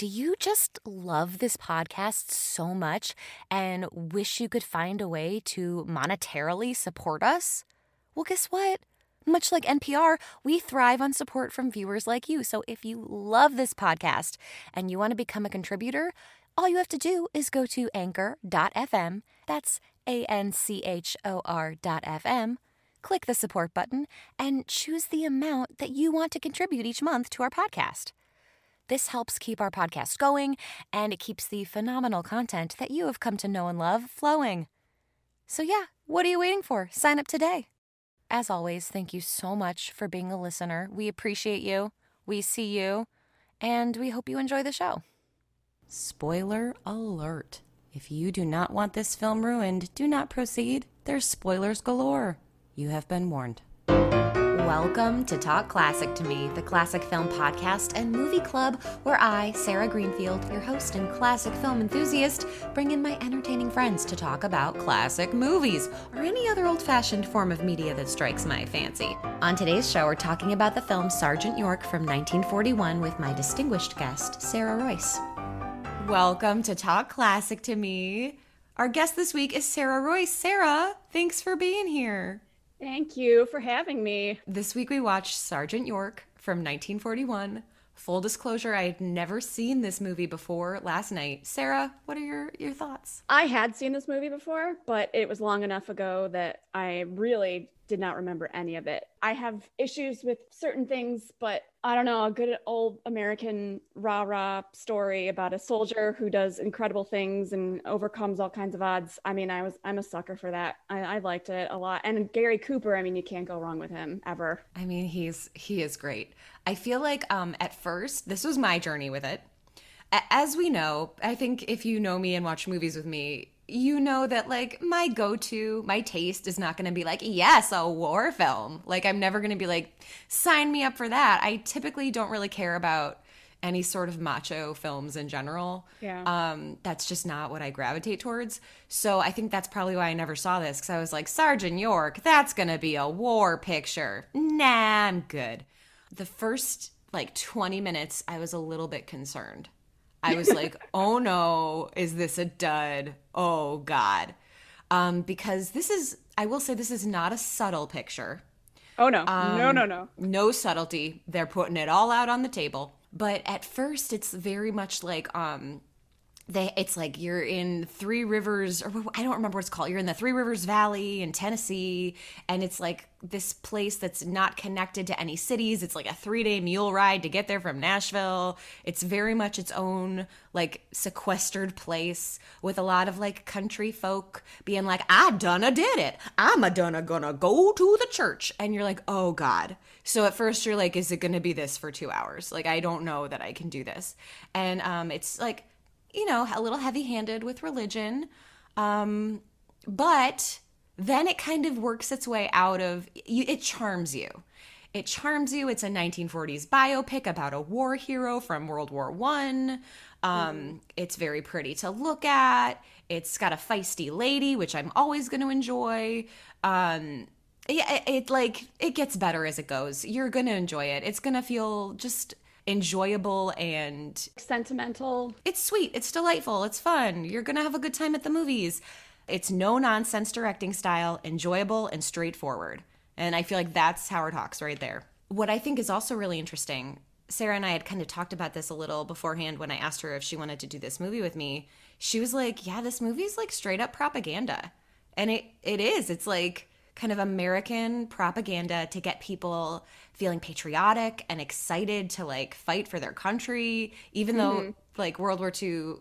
Do you just love this podcast so much and wish you could find a way to monetarily support us? Well, guess what? Much like NPR, we thrive on support from viewers like you. So if you love this podcast and you want to become a contributor, all you have to do is go to anchor.fm. That's A N C H O R.fm. Click the support button and choose the amount that you want to contribute each month to our podcast. This helps keep our podcast going and it keeps the phenomenal content that you have come to know and love flowing. So, yeah, what are you waiting for? Sign up today. As always, thank you so much for being a listener. We appreciate you, we see you, and we hope you enjoy the show. Spoiler alert. If you do not want this film ruined, do not proceed. There's spoilers galore. You have been warned. Welcome to Talk Classic to Me, the classic film podcast and movie club where I, Sarah Greenfield, your host and classic film enthusiast, bring in my entertaining friends to talk about classic movies or any other old fashioned form of media that strikes my fancy. On today's show, we're talking about the film Sergeant York from 1941 with my distinguished guest, Sarah Royce. Welcome to Talk Classic to Me. Our guest this week is Sarah Royce. Sarah, thanks for being here. Thank you for having me. This week we watched Sergeant York from 1941. Full disclosure, I had never seen this movie before last night. Sarah, what are your, your thoughts? I had seen this movie before, but it was long enough ago that I really did not remember any of it. I have issues with certain things, but I don't know, a good old American rah rah story about a soldier who does incredible things and overcomes all kinds of odds. I mean, I was I'm a sucker for that. I, I liked it a lot. And Gary Cooper, I mean, you can't go wrong with him ever. I mean, he's he is great. I feel like um at first, this was my journey with it. As we know, I think if you know me and watch movies with me, you know that like my go-to my taste is not going to be like yes a war film. Like i'm never going to be like sign me up for that. I typically don't really care about any sort of macho films in general. Yeah. um that's just not what i gravitate towards. So i think that's probably why i never saw this because i was like sergeant york that's going to be a war picture. Nah i'm good. The first like 20 minutes i was a little bit concerned I was like, oh no, is this a dud? Oh God. Um, because this is, I will say, this is not a subtle picture. Oh no. no, no, no. No subtlety. They're putting it all out on the table. But at first, it's very much like, um, they, it's like you're in Three Rivers, or I don't remember what it's called. You're in the Three Rivers Valley in Tennessee, and it's like this place that's not connected to any cities. It's like a three day mule ride to get there from Nashville. It's very much its own, like, sequestered place with a lot of like country folk being like, I done a did it. I'm a done gonna go to the church. And you're like, oh God. So at first you're like, is it gonna be this for two hours? Like, I don't know that I can do this. And um, it's like, you know, a little heavy handed with religion. Um, but then it kind of works its way out of it charms you. It charms you. It's a 1940s biopic about a war hero from World War One. Um, It's very pretty to look at. It's got a feisty lady, which I'm always going to enjoy. Um, yeah, it, it like it gets better as it goes. You're going to enjoy it. It's going to feel just enjoyable and Sentimental. it's sweet, it's delightful, it's fun. You're going to have a good time at the movies. It's no nonsense directing style, enjoyable and straightforward. And I feel like that's Howard Hawks right there. What I think is also really interesting, Sarah and I had kind of talked about this a little beforehand when I asked her if she wanted to do this movie with me. She was like, "Yeah, this movie's like straight up propaganda." And it it is. It's like kind of American propaganda to get people feeling patriotic and excited to like fight for their country, even though mm-hmm. like World War II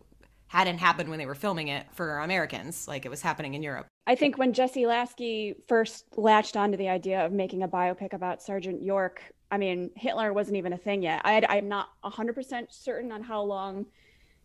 hadn't happened when they were filming it for Americans, like it was happening in Europe. I think when Jesse Lasky first latched onto the idea of making a biopic about Sergeant York, I mean, Hitler wasn't even a thing yet. I, I'm not 100% certain on how long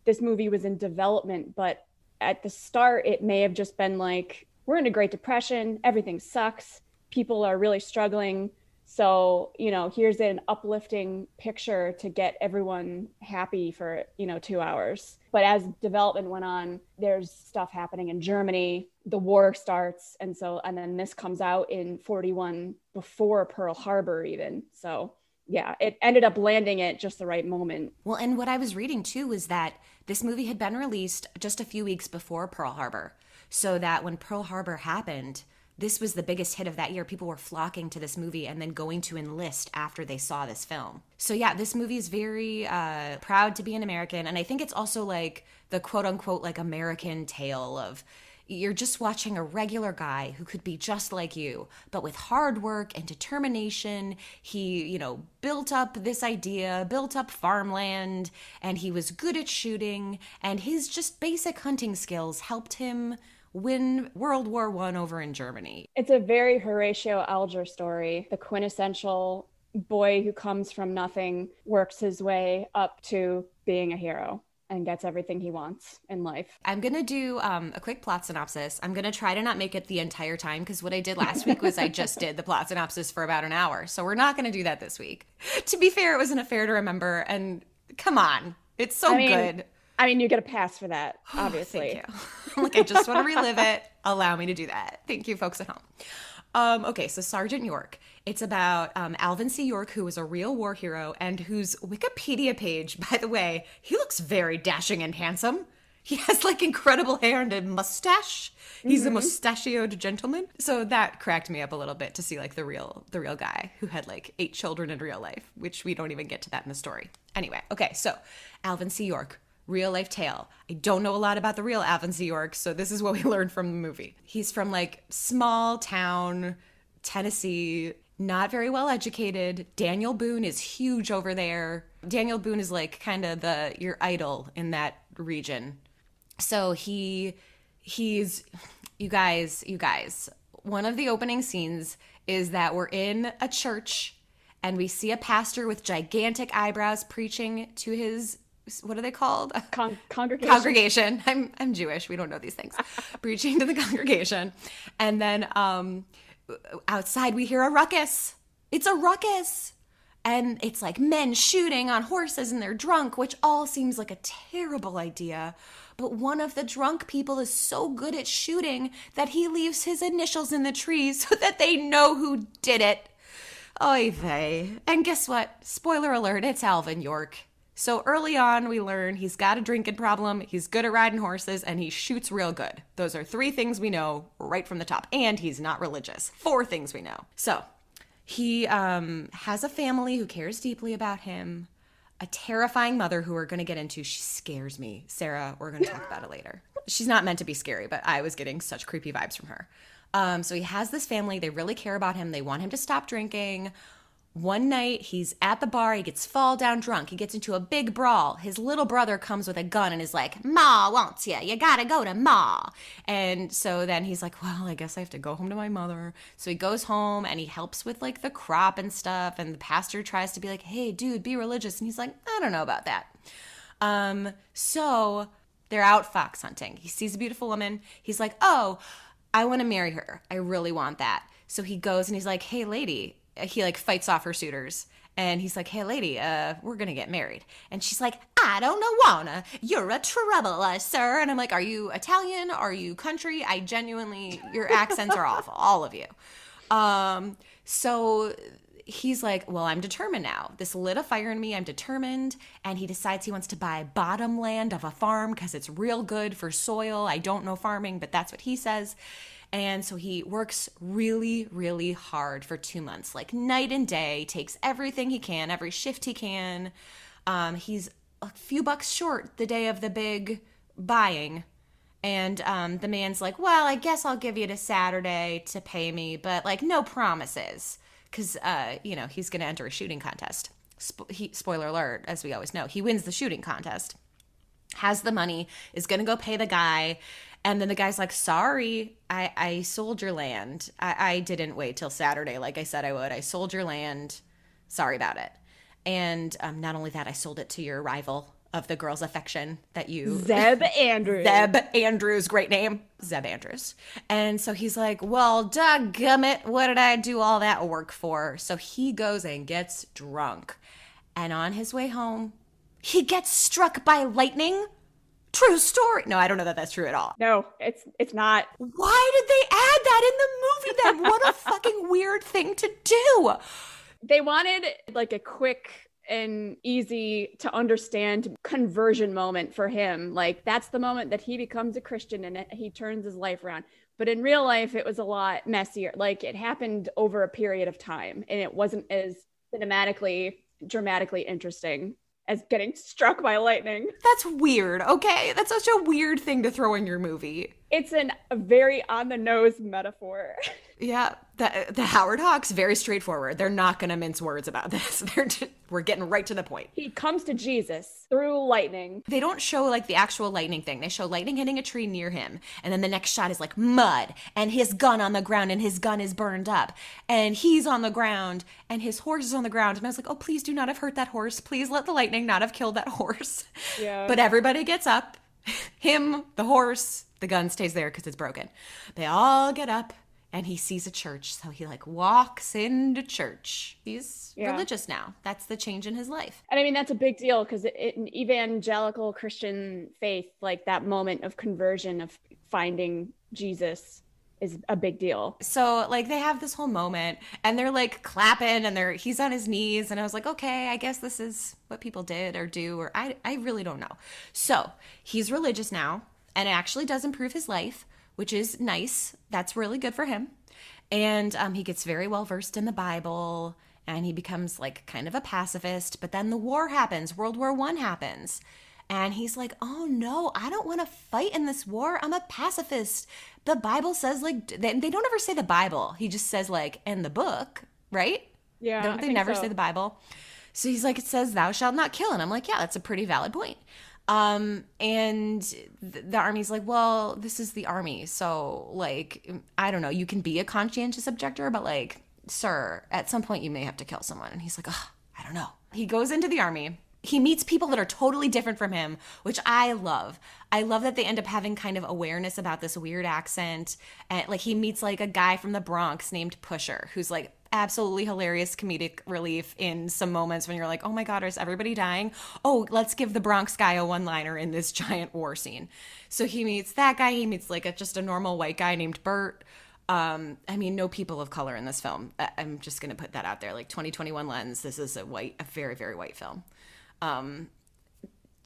this movie was in development, but at the start, it may have just been like, we're in a Great Depression, everything sucks, people are really struggling. So, you know, here's an uplifting picture to get everyone happy for, you know, two hours. But as development went on, there's stuff happening in Germany. The war starts. And so, and then this comes out in 41 before Pearl Harbor, even. So yeah, it ended up landing at just the right moment. Well, and what I was reading too was that this movie had been released just a few weeks before Pearl Harbor. So that when Pearl Harbor happened, this was the biggest hit of that year. People were flocking to this movie and then going to enlist after they saw this film. So, yeah, this movie is very uh, proud to be an American. And I think it's also like the quote unquote, like American tale of you're just watching a regular guy who could be just like you, but with hard work and determination, he, you know, built up this idea, built up farmland, and he was good at shooting, and his just basic hunting skills helped him win World War One over in Germany. It's a very Horatio Alger story, the quintessential boy who comes from nothing, works his way up to being a hero and gets everything he wants in life. I'm going to do um, a quick plot synopsis. I'm going to try to not make it the entire time because what I did last week was I just did the plot synopsis for about an hour. So we're not going to do that this week. To be fair, it was an affair to remember. And come on, it's so I mean, good. I mean, you get a pass for that, obviously. Thank you. like, I just want to relive it. Allow me to do that. Thank you, folks at home. Um, okay, so Sergeant York. It's about um, Alvin C. York, who was a real war hero and whose Wikipedia page, by the way, he looks very dashing and handsome. He has like incredible hair and a mustache. He's mm-hmm. a mustachioed gentleman. So that cracked me up a little bit to see like the real the real guy who had like eight children in real life, which we don't even get to that in the story. Anyway, okay, so Alvin C. York, real life tale. I don't know a lot about the real Alvin C. York, so this is what we learned from the movie. He's from like small town Tennessee, not very well educated. Daniel Boone is huge over there. Daniel Boone is like kind of the your idol in that region. So he he's you guys, you guys. One of the opening scenes is that we're in a church and we see a pastor with gigantic eyebrows preaching to his what are they called? Con- congregation. Congregation. I'm I'm Jewish. We don't know these things. Preaching to the congregation, and then um, outside we hear a ruckus. It's a ruckus, and it's like men shooting on horses and they're drunk, which all seems like a terrible idea. But one of the drunk people is so good at shooting that he leaves his initials in the trees so that they know who did it. Oy vey. And guess what? Spoiler alert, it's Alvin York. So early on, we learn he's got a drinking problem, he's good at riding horses, and he shoots real good. Those are three things we know right from the top. And he's not religious. Four things we know. So he um, has a family who cares deeply about him, a terrifying mother who we're going to get into. She scares me. Sarah, we're going to talk about it later. She's not meant to be scary, but I was getting such creepy vibes from her. Um, so he has this family. They really care about him. They want him to stop drinking. One night he's at the bar, he gets fall down drunk, he gets into a big brawl. His little brother comes with a gun and is like, Ma wants you, you gotta go to Ma. And so then he's like, Well, I guess I have to go home to my mother. So he goes home and he helps with like the crop and stuff. And the pastor tries to be like, Hey, dude, be religious. And he's like, I don't know about that. Um, so they're out fox hunting. He sees a beautiful woman. He's like, Oh, I wanna marry her. I really want that. So he goes and he's like, Hey, lady, he like fights off her suitors and he's like, "Hey, lady, uh, we're gonna get married." And she's like, "I don't know, wanna. You're a trouble, sir." And I'm like, "Are you Italian? Are you country? I genuinely, your accents are awful, all of you." Um, so he's like, "Well, I'm determined now. This lit a fire in me. I'm determined." And he decides he wants to buy bottom land of a farm because it's real good for soil. I don't know farming, but that's what he says. And so he works really, really hard for two months, like night and day, takes everything he can, every shift he can. Um, he's a few bucks short the day of the big buying. And um, the man's like, Well, I guess I'll give you to Saturday to pay me, but like no promises. Because, uh, you know, he's going to enter a shooting contest. Sp- he, spoiler alert, as we always know, he wins the shooting contest, has the money, is going to go pay the guy. And then the guy's like, sorry, I, I sold your land. I, I didn't wait till Saturday like I said I would. I sold your land. Sorry about it. And um, not only that, I sold it to your rival of the girl's affection that you Zeb Andrews. Zeb Andrews, great name. Zeb Andrews. And so he's like, Well, it, what did I do all that work for? So he goes and gets drunk. And on his way home, he gets struck by lightning True story. No, I don't know that that's true at all. No, it's it's not. Why did they add that in the movie then? what a fucking weird thing to do. They wanted like a quick and easy to understand conversion moment for him. Like that's the moment that he becomes a Christian and he turns his life around. But in real life, it was a lot messier. Like it happened over a period of time and it wasn't as cinematically, dramatically interesting as getting struck by lightning. That's weird. Okay. That's such a weird thing to throw in your movie. It's an, a very on the nose metaphor. Yeah, the, the Howard Hawks very straightforward. They're not going to mince words about this. They're just, we're getting right to the point. He comes to Jesus through lightning. They don't show like the actual lightning thing. They show lightning hitting a tree near him, and then the next shot is like mud and his gun on the ground, and his gun is burned up, and he's on the ground, and his horse is on the ground. And I was like, oh, please do not have hurt that horse. Please let the lightning not have killed that horse. Yeah. But everybody gets up. Him, the horse, the gun stays there because it's broken. They all get up and he sees a church. So he like walks into church. He's Yeah. religious now. That's the change in his life. And I mean, that's a big deal because in evangelical Christian faith, like that moment of conversion, of finding Jesus, is a big deal. So like they have this whole moment and they're like clapping and they're he's on his knees and I was like, okay, I guess this is what people did or do or I I really don't know. So he's religious now and it actually does improve his life, which is nice. That's really good for him. And um, he gets very well versed in the Bible and he becomes like kind of a pacifist. But then the war happens, World War One happens. And he's like, oh no, I don't want to fight in this war. I'm a pacifist. The Bible says, like, they, they don't ever say the Bible. He just says, like, in the book, right? Yeah, Don't they never so. say the Bible? So he's like, it says, thou shalt not kill. And I'm like, yeah, that's a pretty valid point. Um, and th- the army's like, well, this is the army. So, like, I don't know, you can be a conscientious objector, but like, sir, at some point you may have to kill someone. And he's like, oh, I don't know. He goes into the army. He meets people that are totally different from him, which I love. I love that they end up having kind of awareness about this weird accent. And like he meets like a guy from the Bronx named Pusher, who's like absolutely hilarious comedic relief in some moments when you're like, oh my God, is everybody dying? Oh, let's give the Bronx guy a one liner in this giant war scene. So he meets that guy. He meets like a, just a normal white guy named Bert. Um, I mean, no people of color in this film. I- I'm just going to put that out there. Like 2021 lens, this is a white, a very, very white film. Um,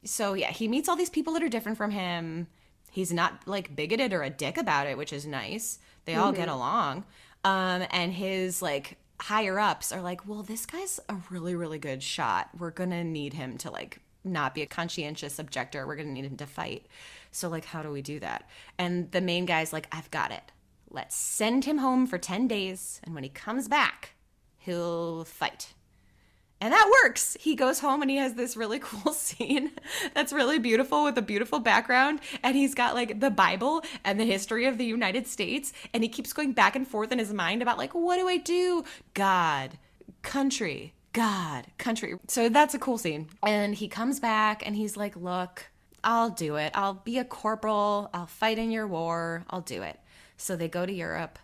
so yeah, he meets all these people that are different from him. He's not like bigoted or a dick about it, which is nice. They all get along. Um, and his like higher ups are like, well, this guy's a really, really good shot. We're gonna need him to like not be a conscientious objector. We're gonna need him to fight. So like, how do we do that? And the main guy's like, I've got it. Let's send him home for 10 days. And when he comes back, he'll fight. And that works. He goes home and he has this really cool scene that's really beautiful with a beautiful background. And he's got like the Bible and the history of the United States. And he keeps going back and forth in his mind about like, what do I do? God, country, God, country. So that's a cool scene. And he comes back and he's like, look, I'll do it. I'll be a corporal. I'll fight in your war. I'll do it. So they go to Europe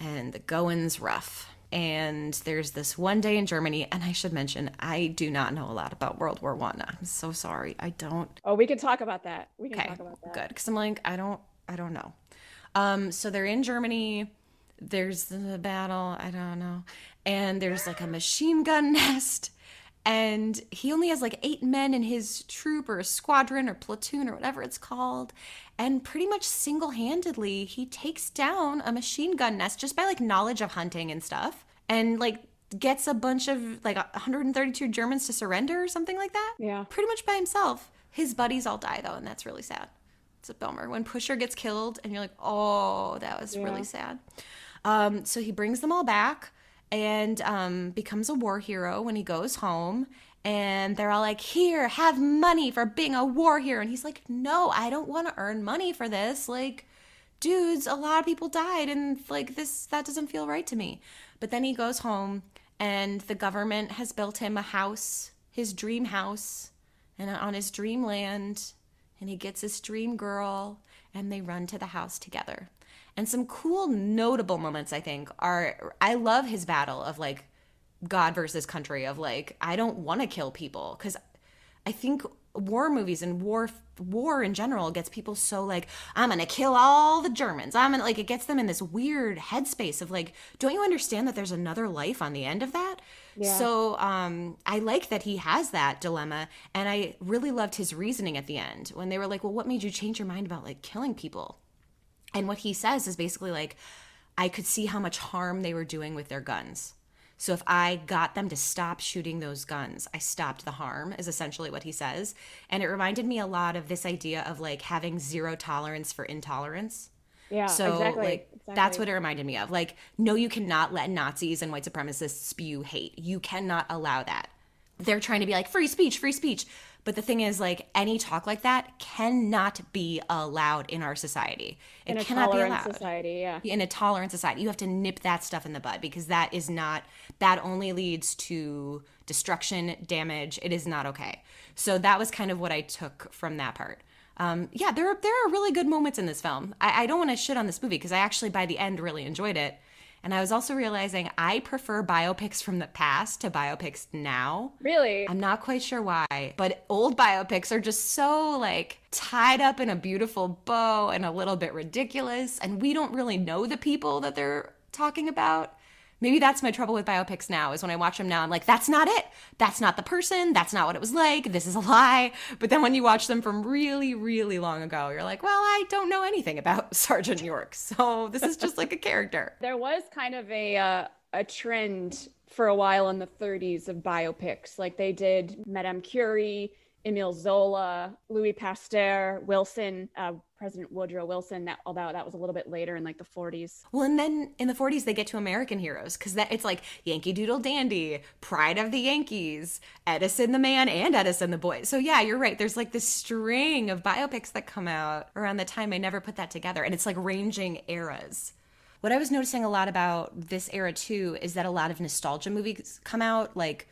and the going's rough. And there's this one day in Germany, and I should mention, I do not know a lot about World War One. I'm so sorry. I don't. Oh, we can talk about that. We can Okay, talk about that. good. Because I'm like, I don't, I don't know. Um, so they're in Germany. There's the battle. I don't know, and there's like a machine gun nest, and he only has like eight men in his troop or squadron or platoon or whatever it's called, and pretty much single-handedly he takes down a machine gun nest just by like knowledge of hunting and stuff, and like gets a bunch of like 132 Germans to surrender or something like that Yeah. pretty much by himself. His buddies all die though, and that's really sad. It's a bummer when Pusher gets killed, and you're like, oh, that was Yeah. really sad. Um, so he brings them all back and um, becomes a war hero when he goes home. And they're all like, here, have money for being a war hero. And he's like, no, I don't want to earn money for this. Like, dudes, a lot of people died, and like this, that doesn't feel right to me. But then he goes home, and the government has built him a house, his dream house, and on his dream land, and he gets his dream girl, and they run to the house together. And some cool, notable moments, I think, are I love his battle of like God versus country, of like, I don't want to kill people. Because I think war movies and war war in general gets people so like i'm gonna kill all the germans i'm gonna like it gets them in this weird headspace of like don't you understand that there's another life on the end of that yeah. so um i like that he has that dilemma and i really loved his reasoning at the end when they were like well what made you change your mind about like killing people and what he says is basically like i could see how much harm they were doing with their guns so if I got them to stop shooting those guns, I stopped the harm, is essentially what he says. And it reminded me a lot of this idea of like having zero tolerance for intolerance. Yeah, so exactly, like exactly. that's what it reminded me of. Like, no, you cannot let Nazis and white supremacists spew hate. You cannot allow that. They're trying to be like free speech, free speech. But the thing is, like, any talk like that cannot be allowed in our society. It in a cannot be allowed. society, yeah. In a tolerant society, you have to nip that stuff in the bud because that is not, that only leads to destruction, damage. It is not okay. So that was kind of what I took from that part. Um, yeah, there are, there are really good moments in this film. I, I don't want to shit on this movie because I actually, by the end, really enjoyed it. And I was also realizing I prefer biopics from the past to biopics now. Really? I'm not quite sure why, but old biopics are just so like tied up in a beautiful bow and a little bit ridiculous. And we don't really know the people that they're talking about maybe that's my trouble with biopics now is when I watch them now, I'm like, that's not it. That's not the person. That's not what it was like. This is a lie. But then when you watch them from really, really long ago, you're like, well, I don't know anything about Sergeant York. So this is just like a character. There was kind of a, uh, a trend for a while in the 30s of biopics. Like they did Madame Curie, Emile Zola, Louis Pasteur, Wilson, uh, President Woodrow Wilson. That although that was a little bit later in like the 40s. Well, and then in the 40s they get to American heroes because that it's like Yankee Doodle Dandy, Pride of the Yankees, Edison the Man, and Edison the Boy. So yeah, you're right. There's like this string of biopics that come out around the time. I never put that together, and it's like ranging eras. What I was noticing a lot about this era too is that a lot of nostalgia movies come out like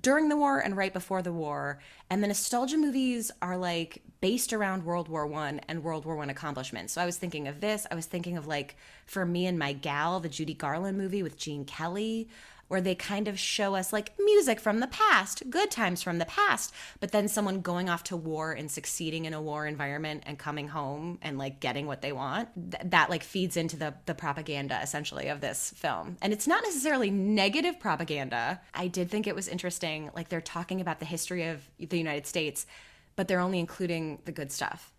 during the war and right before the war. And the nostalgia movies are like based around world war one and world war one accomplishments. So i was thinking of this. I was thinking of like for me and my gal the judy garland movie with gene kelly where they kind of show us like music from the past, good times from the past, but then someone going off to war and succeeding in a war environment and coming home and like getting what they want. Th- that like feeds into the the propaganda essentially of this film. And it's not necessarily negative propaganda. I did think it was interesting like they're talking about the history of the United States, but they're only including the good stuff.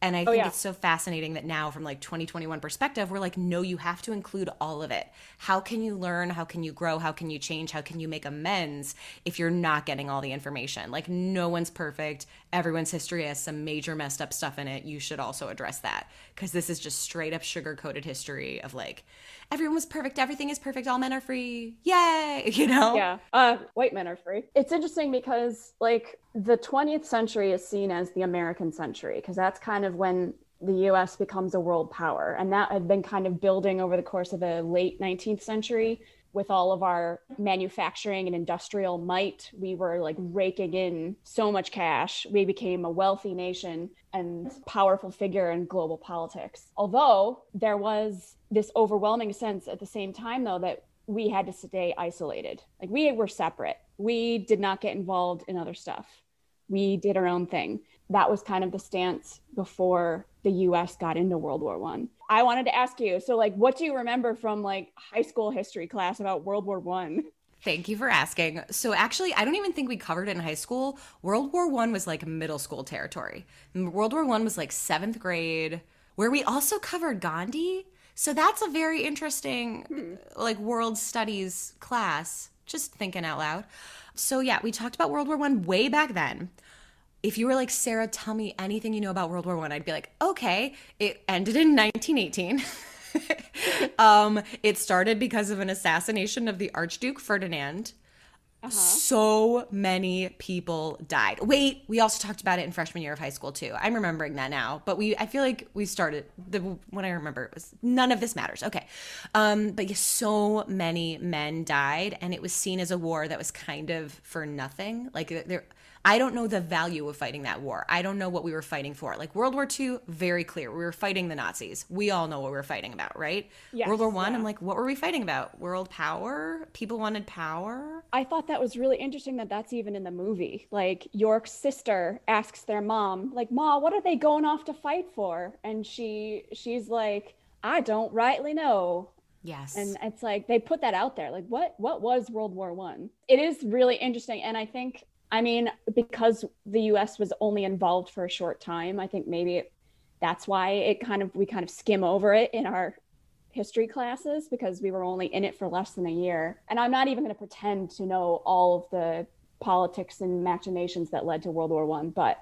And I Oh, think yeah. it's so fascinating that now, from like 2021 perspective, we're like, no, you have to include all of it. How can you learn? How can you grow? How can you change? How can you make amends if you're not getting all the information? Like, no one's perfect. Everyone's history has some major messed up stuff in it. You should also address that because this is just straight up sugar coated history of like, everyone was perfect. Everything is perfect. All men are free. Yay. You know? Yeah. Uh, white men are free. It's interesting because like the 20th century is seen as the American century because that's kind of when the US becomes a world power. And that had been kind of building over the course of the late 19th century with all of our manufacturing and industrial might. We were like raking in so much cash. We became a wealthy nation and powerful figure in global politics. Although there was this overwhelming sense at the same time, though, that we had to stay isolated. Like we were separate. We did not get involved in other stuff. We did our own thing. That was kind of the stance before the US got into World War One. I. wanted to ask you, so like what do you remember from like high school history class about World War One? Thank you for asking. So actually, I don't even think we covered it in high school. World War One was like middle school territory. World War One was like seventh grade, where we also covered Gandhi. So that's a very interesting, hmm. like world studies class. Just thinking out loud. So yeah, we talked about World War One way back then. If you were like Sarah, tell me anything you know about World War One, I'd be like, okay, it ended in 1918. um, it started because of an assassination of the Archduke Ferdinand. So many people died. Wait, we also talked about it in freshman year of high school too. I'm remembering that now, but we I feel like we started the when I remember it was none of this matters. Okay, um, but yeah, so many men died, and it was seen as a war that was kind of for nothing. Like there, I don't know the value of fighting that war. I don't know what we were fighting for. Like World War II, very clear. We were fighting the Nazis. We all know what we were fighting about, right? Yes, World War One, yeah. I'm like, what were we fighting about? World power? People wanted power? I thought that was really interesting that that's even in the movie. Like York's sister asks their mom, like, "Ma, what are they going off to fight for?" And she she's like, "I don't rightly know." Yes. And it's like they put that out there. Like, what what was World War One? It is really interesting, and I think, I mean, because the U.S. was only involved for a short time, I think maybe it, that's why it kind of we kind of skim over it in our history classes because we were only in it for less than a year. And I'm not even going to pretend to know all of the politics and machinations that led to World War One, but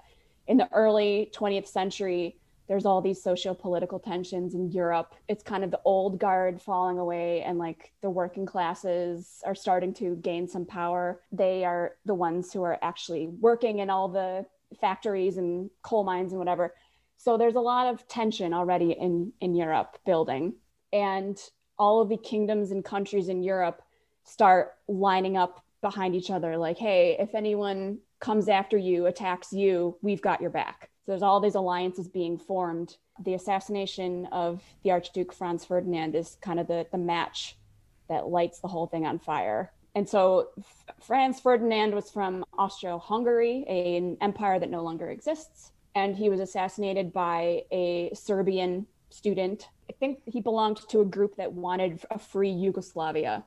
in the early 20th century, there's all these socio-political tensions in Europe. It's kind of the old guard falling away and like the working classes are starting to gain some power. They are the ones who are actually working in all the factories and coal mines and whatever. So there's a lot of tension already in in Europe building and all of the kingdoms and countries in Europe start lining up behind each other like hey, if anyone comes after you, attacks you, we've got your back. So there's all these alliances being formed. The assassination of the Archduke Franz Ferdinand is kind of the, the match that lights the whole thing on fire. And so Franz Ferdinand was from Austro Hungary, an empire that no longer exists. And he was assassinated by a Serbian student. I think he belonged to a group that wanted a free Yugoslavia,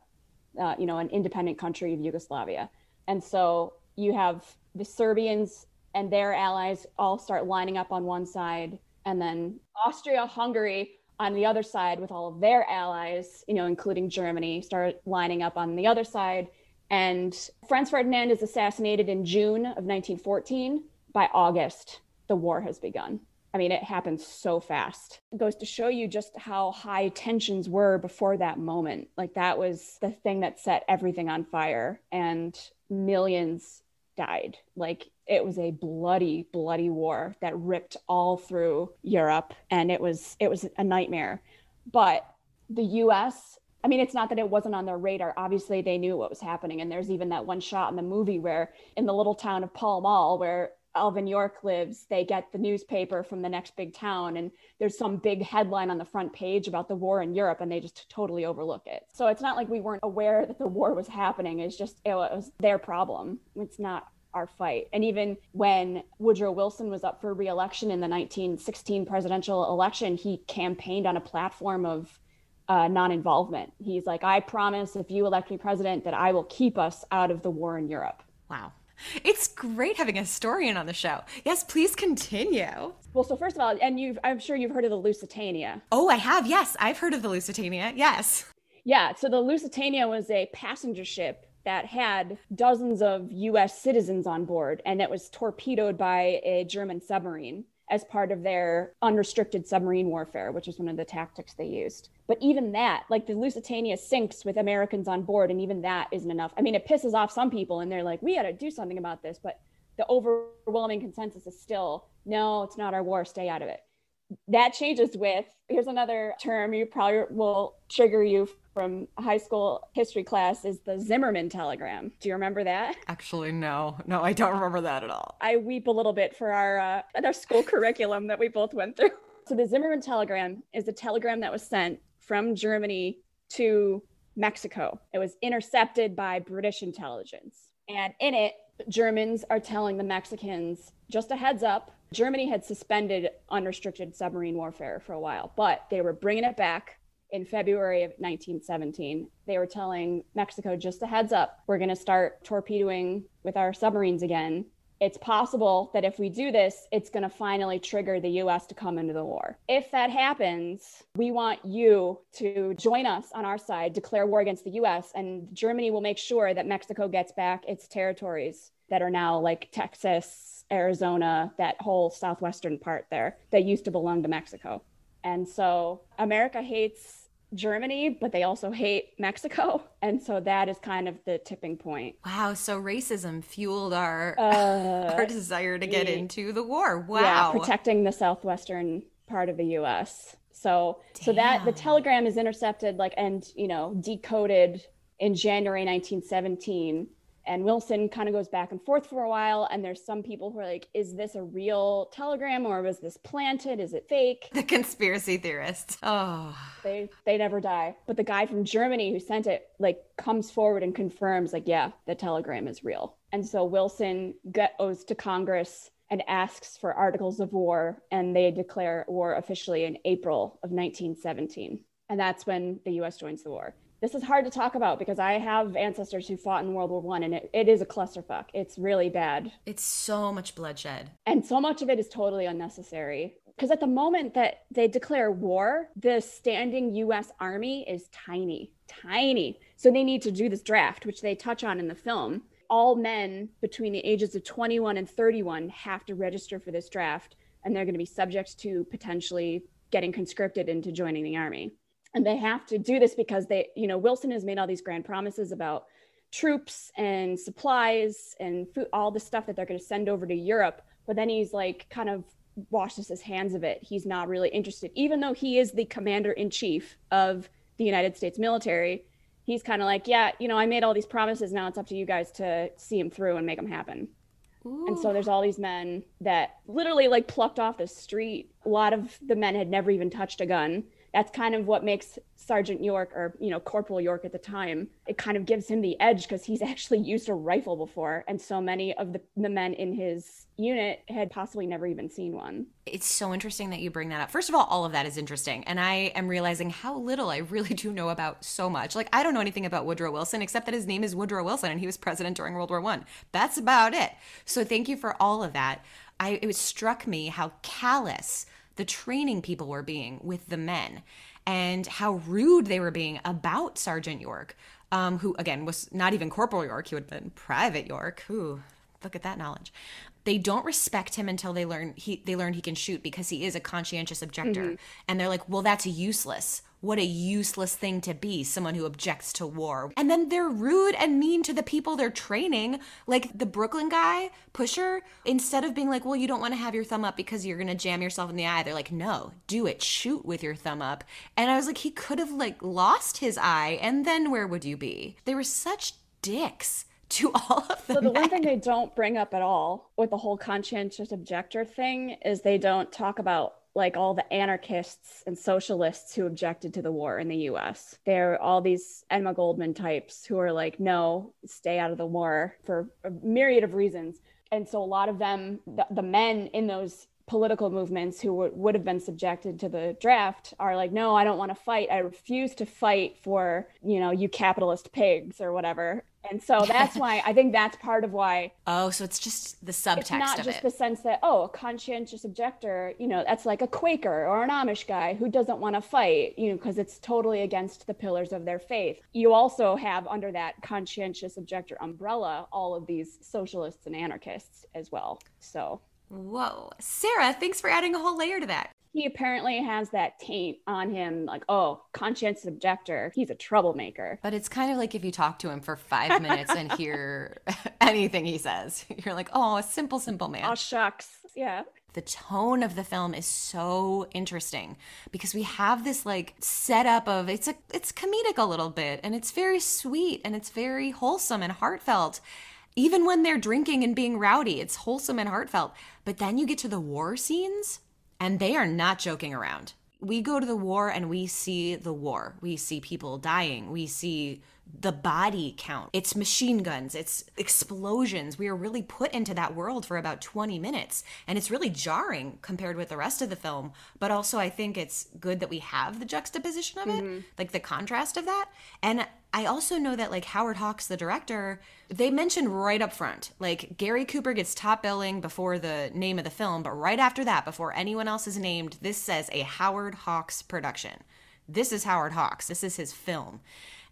uh, you know, an independent country of Yugoslavia. And so you have the Serbians and their allies all start lining up on one side and then austria hungary on the other side with all of their allies you know including germany start lining up on the other side. And franz ferdinand is assassinated in june of 1914 by august the war has begun. I mean it happens so fast. It goes to show you just how high tensions were before that moment. Like that was the thing that set everything on fire and millions died. Like it was a bloody, bloody war that ripped all through Europe, and it was it was a nightmare. But the U.S. I mean, it's not that it wasn't on their radar. Obviously, they knew what was happening, and there's even that one shot in the movie where, in the little town of Pall Mall, where Alvin York lives, they get the newspaper from the next big town, and there's some big headline on the front page about the war in Europe, and they just totally overlook it. So it's not like we weren't aware that the war was happening. It's just it was their problem. It's not our fight. And even when Woodrow Wilson was up for reelection in the 1916 presidential election, he campaigned on a platform of uh, non involvement. He's like, I promise if you elect me president that I will keep us out of the war in Europe. Wow. It's great having a historian on the show. Yes, please continue. Well, so first of all, and you've, I'm sure you've heard of the Lusitania. Oh, I have. Yes, I've heard of the Lusitania. Yes. Yeah. So the Lusitania was a passenger ship that had dozens of US citizens on board, and it was torpedoed by a German submarine as part of their unrestricted submarine warfare, which is one of the tactics they used. But even that, like the Lusitania sinks with Americans on board, and even that isn't enough. I mean, it pisses off some people, and they're like, we got to do something about this. But the overwhelming consensus is still, no, it's not our war, stay out of it. That changes with here's another term you probably will trigger you from high school history class is the Zimmerman telegram. Do you remember that? Actually, no, no, I don't remember that at all. I weep a little bit for our uh, our school curriculum that we both went through. So the Zimmerman telegram is a telegram that was sent from Germany to Mexico. It was intercepted by British intelligence, and in it, Germans are telling the Mexicans just a heads up. Germany had suspended unrestricted submarine warfare for a while, but they were bringing it back in February of 1917. They were telling Mexico just a heads up, we're going to start torpedoing with our submarines again. It's possible that if we do this, it's going to finally trigger the US to come into the war. If that happens, we want you to join us on our side, declare war against the US, and Germany will make sure that Mexico gets back its territories that are now like Texas, Arizona, that whole southwestern part there that used to belong to Mexico. And so America hates Germany, but they also hate Mexico. And so that is kind of the tipping point. Wow, so racism fueled our Uh, our desire to get into the war. Wow. Yeah, protecting the southwestern part of the US. So so that the telegram is intercepted like and you know decoded in January 1917 And Wilson kind of goes back and forth for a while. And there's some people who are like, is this a real telegram or was this planted? Is it fake? The conspiracy theorists. Oh. They they never die. But the guy from Germany who sent it like comes forward and confirms, like, yeah, the telegram is real. And so Wilson goes to Congress and asks for articles of war, and they declare war officially in April of 1917. And that's when the US joins the war this is hard to talk about because I have ancestors who fought in World War One, and it, it is a clusterfuck. It's really bad. It's so much bloodshed, and so much of it is totally unnecessary. Because at the moment that they declare war, the standing U.S. Army is tiny, tiny. So they need to do this draft, which they touch on in the film. All men between the ages of 21 and 31 have to register for this draft, and they're going to be subject to potentially getting conscripted into joining the army and they have to do this because they you know wilson has made all these grand promises about troops and supplies and food all the stuff that they're going to send over to europe. But then he's like kind of washes his hands of it. He's not really interested. Even though he is the commander in chief of the united states military he's kind of like yeah you know i made all these promises. Now it's up to you guys to see him through and make them happen. Ooh. And so there's all these men that literally like plucked off the street. A lot of the men had never even touched a gun that's kind of what makes Sergeant York or you know Corporal York at the time it kind of gives him the edge because he's actually used a rifle before and so many of the, the men in his unit had possibly never even seen one. It's so interesting that you bring that up. First of all, all of that is interesting and I am realizing how little I really do know about so much. Like I don't know anything about Woodrow Wilson except that his name is Woodrow Wilson and he was president during World War 1. That's about it. So thank you for all of that. I it struck me how callous the training people were being with the men and how rude they were being about Sergeant York, um, who again was not even Corporal York, he would have been Private York. Ooh, look at that knowledge. They don't respect him until they learn he they learn he can shoot because he is a conscientious objector. Mm-hmm. And they're like, well, that's useless what a useless thing to be, someone who objects to war. And then they're rude and mean to the people they're training. Like the Brooklyn guy, Pusher, instead of being like, well, you don't want to have your thumb up because you're going to jam yourself in the eye, they're like, no, do it, shoot with your thumb up. And I was like, he could have like lost his eye, and then where would you be? They were such dicks to all of them. So the men. one thing they don't bring up at all with the whole conscientious objector thing is they don't talk about like all the anarchists and socialists who objected to the war in the US. There are all these Emma Goldman types who are like, no, stay out of the war for a myriad of reasons. And so a lot of them, the, the men in those political movements who w- would have been subjected to the draft are like no i don't want to fight i refuse to fight for you know you capitalist pigs or whatever and so that's why I think that's part of why. Oh, so it's just the subtext. It's not just it. the sense that oh, a conscientious objector, you know, that's like a Quaker or an Amish guy who doesn't want to fight, you know, because it's totally against the pillars of their faith. You also have under that conscientious objector umbrella all of these socialists and anarchists as well. So. Whoa, Sarah, thanks for adding a whole layer to that he apparently has that taint on him like oh conscientious objector. He's a troublemaker. But it's kind of like if you talk to him for five minutes and hear anything he says. You're like oh a simple simple man. Oh shucks. Yeah. The tone of the film is so interesting because we have this like setup of it's a it's comedic a little bit and it's very sweet and it's very wholesome and heartfelt. Even when they're drinking and being rowdy it's wholesome and heartfelt. But then you get to the war scenes and they are not joking around. We go to the war and we see the war. We see people dying. We see the body count. It's machine guns, it's explosions. We are really put into that world for about 20 minutes. And it's really jarring compared with the rest of the film. But also, I think it's good that we have the juxtaposition of it, mm-hmm. like the contrast of that. And I also know that, like, Howard Hawks, the director, they mentioned right up front, like, Gary Cooper gets top billing before the name of the film. But right after that, before anyone else is named, this says a Howard Hawks production. This is Howard Hawks. This is his film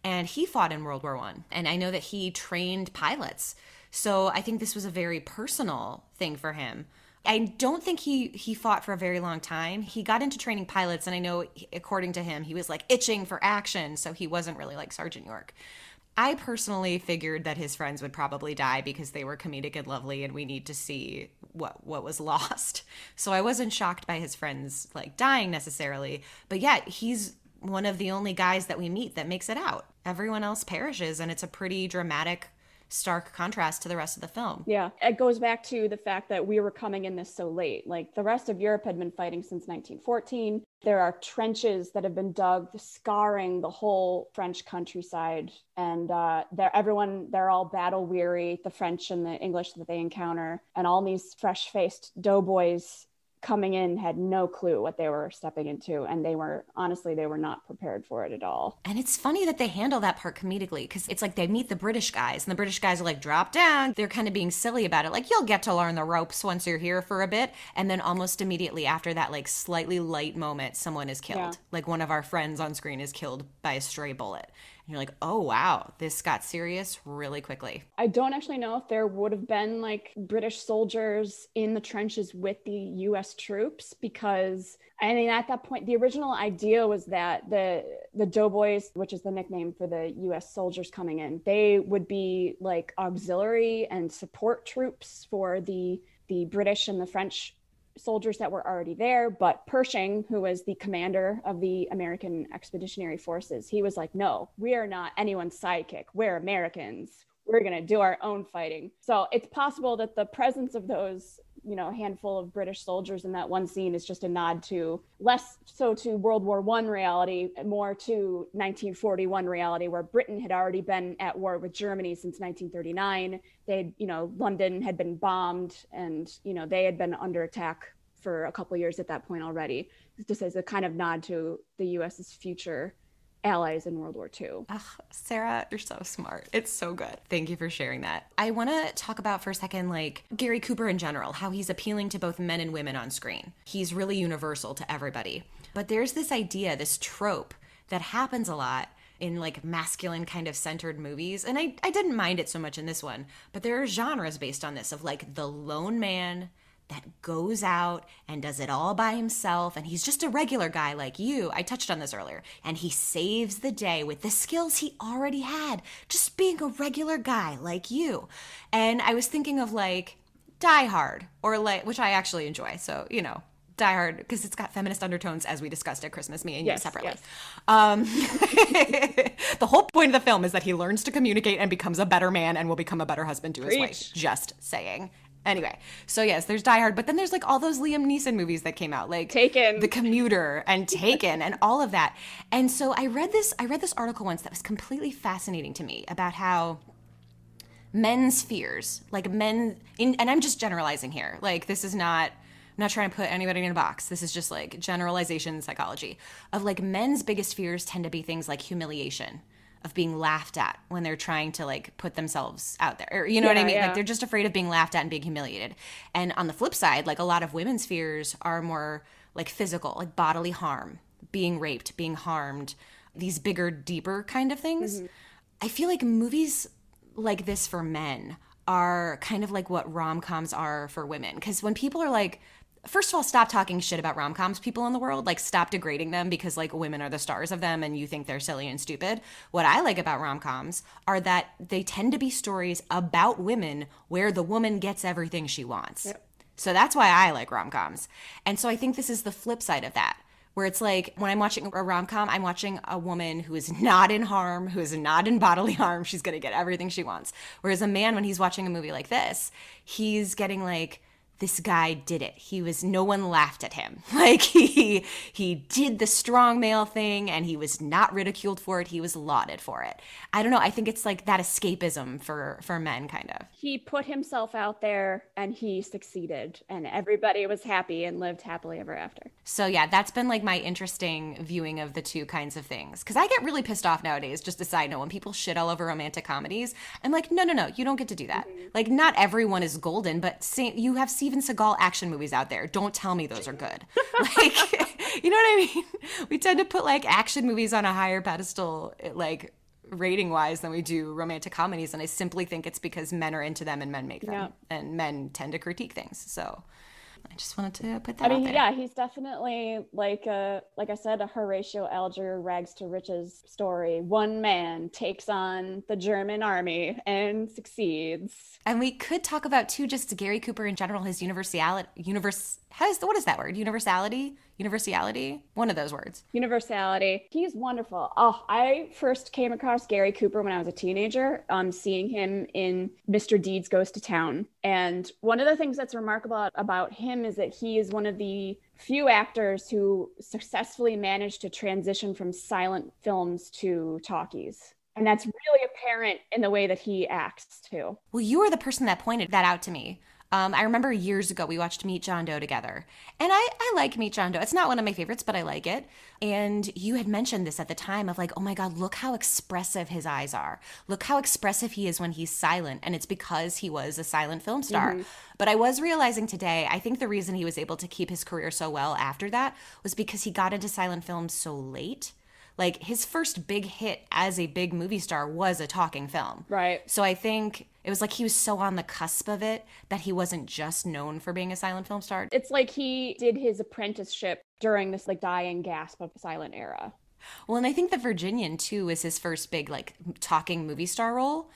and he fought in World War One. And I know that he trained pilots. So I think this was a very personal thing for him. I don't think he he fought for a very long time. He got into training pilots, and I know, according to him, he was like itching for action, so he wasn't really like Sergeant York. I personally figured that his friends would probably die because they were comedic and lovely, and we need to see what what was lost. So I wasn't shocked by his friends like dying necessarily, but yeah, he's one of the only guys that we meet that makes it out. Everyone else perishes, and it's a pretty dramatic stark contrast to the rest of the film. Yeah, it goes back to the fact that we were coming in this so late. Like the rest of Europe had been fighting since 1914. There are trenches that have been dug, scarring the whole French countryside, and uh, they're everyone they're all battle weary. The French and the English that they encounter, and all these fresh faced doughboys coming in had no clue what they were stepping into and they were honestly they were not prepared for it at all. And it's funny that they handle that part comedically because it's like they meet the british guys and the british guys are like drop down. They're kind of being silly about it like you'll get to learn the ropes once you're here for a bit. And then almost immediately after that like slightly light moment someone is killed. Yeah. like one of our friends on screen is killed by a stray bullet you're like, oh, wow, this got serious really quickly. I don't actually know if there would have been like British soldiers in the trenches with the US troops because I mean, at that point, the original idea was that the the doughboys, which is the nickname for the U.S. soldiers coming in, they would be like auxiliary and support troops for the the British and the French soldiers that were already there. But Pershing, who was the commander of the American Expeditionary Forces, he was like, no, we are not anyone's sidekick. We're Americans. We're going to do our own fighting. So it's possible that the presence of those, you know, a handful of British soldiers in that one scene is just a nod to less so to World War One reality, more to 1941 reality, where Britain had already been at war with Germany since 1939 they you know london had been bombed and you know they had been under attack for a couple years at that point already. Just as a kind of nod to the us's future allies in world war ii Ugh, sarah you're so smart. It's so good. Thank you for sharing that. I want to talk about for a second like gary cooper in general how he's appealing to both men and women on screen. He's really universal to everybody. But there's this idea this trope that happens a lot in like masculine kind of centered movies. And I, I didn't mind it so much in this one, but there are genres based on this of like the lone man that goes out and does it all by himself and he's just a regular guy like you. I touched on this earlier. And he saves the day with the skills he already had, just being a regular guy like you. And I was thinking of like Die Hard or like which I actually enjoy. So, you know, Die Hard because it's got feminist undertones, as we discussed at Christmas, me and yes, you separately. Yes. Um, the whole point of the film is that he learns to communicate and becomes a better man and will become a better husband to his wife. Just saying. Anyway, so yes, there's Die Hard, but then there's like all those Liam Neeson movies that came out, like Taken, The Commuter, and Taken, and all of that. And so I read this, I read this article once that was completely fascinating to me about how men's fears, like men, in, and I'm just generalizing here, like this is not I'm not trying to put anybody in a box. This is just like generalization psychology of like men's biggest fears tend to be things like humiliation of being laughed at when they're trying to like put themselves out there. Or, you know yeah, what I mean? Yeah. Like they're just afraid of being laughed at and being humiliated. And on the flip side, like a lot of women's fears are more like physical, like bodily harm, being raped, being harmed, these bigger, deeper kind of things. Mm-hmm. I feel like movies like this for men are kind of like what rom-coms are for women because when people are like first of all, stop talking shit about rom coms people in the world. Like, stop degrading them because, like, women are the stars of them and you think they're silly and stupid. What I like about rom coms are that they tend to be stories about women where the woman gets everything she wants. Yep. So that's why I like rom coms. And so I think this is the flip side of that. Where it's like when I'm watching a rom com, I'm watching a woman who is not in harm, who is not in bodily harm. She's gonna get everything she wants. Whereas a man, when he's watching a movie like this, he's getting like, this guy did it. He was no one laughed at him. Like he he did the strong male thing and he was not ridiculed for it. He was lauded for it. I don't know. I think it's like that escapism for for men kind of. He put himself out there and he succeeded and everybody was happy and lived happily ever after. So yeah, that's been like my interesting viewing of the two kinds of things cuz I get really pissed off nowadays just a side note when people shit all over romantic comedies. I'm like, "No, no, no. You don't get to do that." Mm-hmm. Like not everyone is golden, but you have seen Steven Seagal action movies out there. Don't tell me those are good. like, you know what I mean? We tend to put like action movies on a higher pedestal, eh, like rating wise, than we do romantic comedies. And I simply think it's because men are into them and men make them, yeah. and men tend to critique things. So I just wanted to put that. I mean, yeah, he's definitely like a like I said, a Horatio Alger rags to riches story. One man takes on the German army and succeeds. And we could talk about too, just Gary Cooper in general, his universality, universe has what is that word? Universality, Universality? One of those words. Universality. He's wonderful. Oh, I first came across Gary Cooper when I was a teenager, um, seeing him in Mr. Deeds Goes to Town. And one of the things that's remarkable about him is that he is one of the few actors who successfully managed to transition from silent films to talkies. And that's really apparent in the way that he acts too. Well, you are the person that pointed that out to me. Um, I remember years ago we watched Meet John Doe together, and I, I like Meet John Doe. It's not one of my favorites, but I like it. And you had mentioned this at the time of like, oh my God, look how expressive his eyes are. Look how expressive he is when he's silent, and it's because he was a silent film star. Mm-hmm. But I was realizing today, I think the reason he was able to keep his career so well after that was because he got into silent films so late like his first big hit as a big movie star was a talking film. Right. So I think it was like he was so on the cusp of it that he wasn't just known for being a silent film star. It's like he did his apprenticeship during this like dying gasp of the silent era. Well, and I think The Virginian too was his first big like talking movie star role.